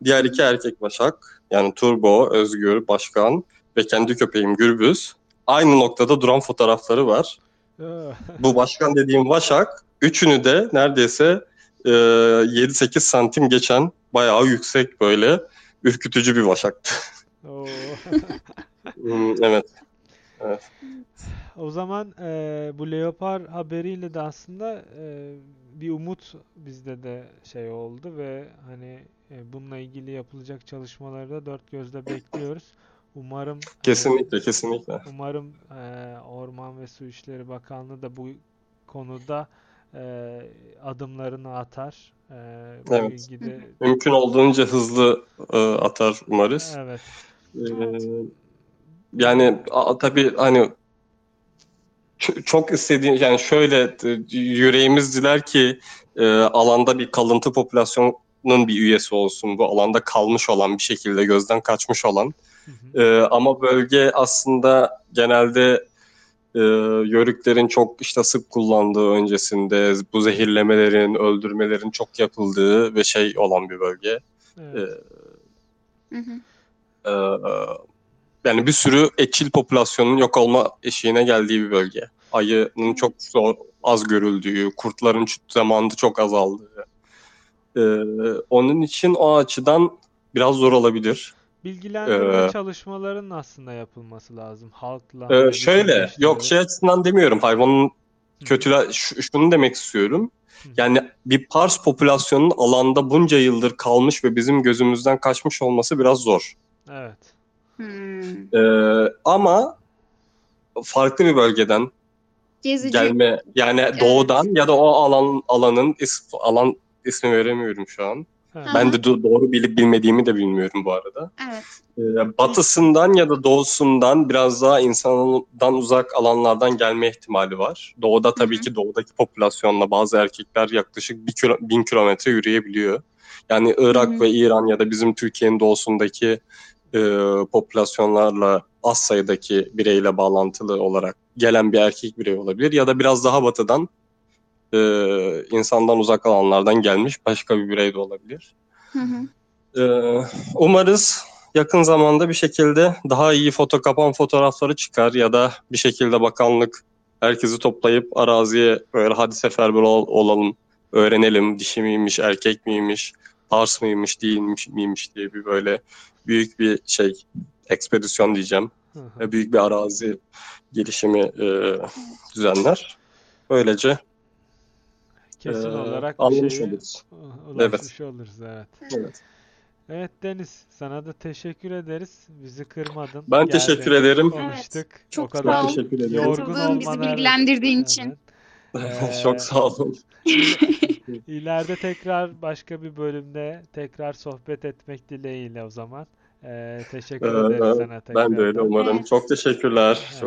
Diğer iki erkek başak yani Turbo, Özgür, Başkan ve kendi köpeğim Gürbüz aynı noktada duran fotoğrafları var. Bu başkan dediğim başak üçünü de neredeyse e, 7-8 santim geçen bayağı yüksek böyle ürkütücü bir başaktı. Hmm, evet. O zaman e, bu leopar haberiyle de aslında e, bir umut bizde de şey oldu ve hani e, bununla ilgili yapılacak çalışmaları da dört gözle bekliyoruz. Umarım e, Kesinlikle kesinlikle. umarım e, Orman ve Su İşleri Bakanlığı da bu konuda e, adımlarını atar. E, bu Evet. ilgide Mümkün olduğunca hızlı e, atar umarız. evet. Ee, yani a, tabii hani çok istediğim yani şöyle e, yüreğimiz diler ki e, alanda bir kalıntı popülasyonun bir üyesi olsun. Bu alanda kalmış olan bir şekilde gözden kaçmış olan. Hı hı. E, ama bölge aslında genelde e, yörüklerin çok işte sık kullandığı öncesinde bu zehirlemelerin, öldürmelerin çok yapıldığı ve şey olan bir bölge. Evet. Hı hı. Ee, yani bir sürü etçil popülasyonun yok olma eşiğine geldiği bir bölge. Ayının çok zor, az görüldüğü, kurtların zamanında çok azaldığı. Ee, onun için o açıdan biraz zor olabilir. Bilgilendirme Ee, çalışmalarının aslında yapılması lazım halkla. Ve şöyle, yok şey açısından demiyorum. Hayvanın Hı. kötüle ş- şunu demek istiyorum. Yani bir pars popülasyonun alanda bunca yıldır kalmış ve bizim gözümüzden kaçmış olması biraz zor. Evet. Hmm. Ee, ama farklı bir bölgeden Gezici. gelme yani Evet. doğudan ya da o alan alanın is, alan ismi veremiyorum şu an. Ha. Ben de do- doğru bilip bilmediğimi de bilmiyorum bu arada. Evet. Ee, batısından ya da doğusundan biraz daha insandan uzak alanlardan gelme ihtimali var. Doğuda tabii Hı hı. ki doğudaki popülasyonla bazı erkekler yaklaşık bir kilo, bin kilometre yürüyebiliyor. Yani Irak Hı hı. ve İran ya da bizim Türkiye'nin doğusundaki e, popülasyonlarla az sayıdaki bireyle bağlantılı olarak gelen bir erkek birey olabilir. Ya da biraz daha batıdan e, insandan uzak alanlardan gelmiş başka bir birey de olabilir. Hı hı. Ee, umarız yakın zamanda bir şekilde daha iyi foto kapan fotoğrafları çıkar ya da bir şekilde bakanlık herkesi toplayıp araziye böyle hadi seferber ol- olalım, öğrenelim dişi miymiş, erkek miymiş, pars mıymış, değilmiş miymiş diye bir böyle büyük bir şey ekspedisyon diyeceğim. Hı hı. büyük bir arazi gelişimi e, düzenler. Böylece Kesin e, olarak bir anlamış şeye oluruz. ulaşmış oluruz evet. Evet. Evet Deniz, sana da teşekkür ederiz. Bizi kırmadın. Ben geldin, teşekkür ederim. Konuştuk. Çok o kadar sağ ol. Teşekkür ederim. yorgun Katıldığın, bizi bilgilendirdiğin için. Ee, Çok sağ olun. İleride tekrar başka bir bölümde tekrar sohbet etmek dileğiyle o zaman. Ee, teşekkür Ee, ederiz sana tekrar. Ben de öyle umarım. Evet. Çok teşekkürler. Evet. Çok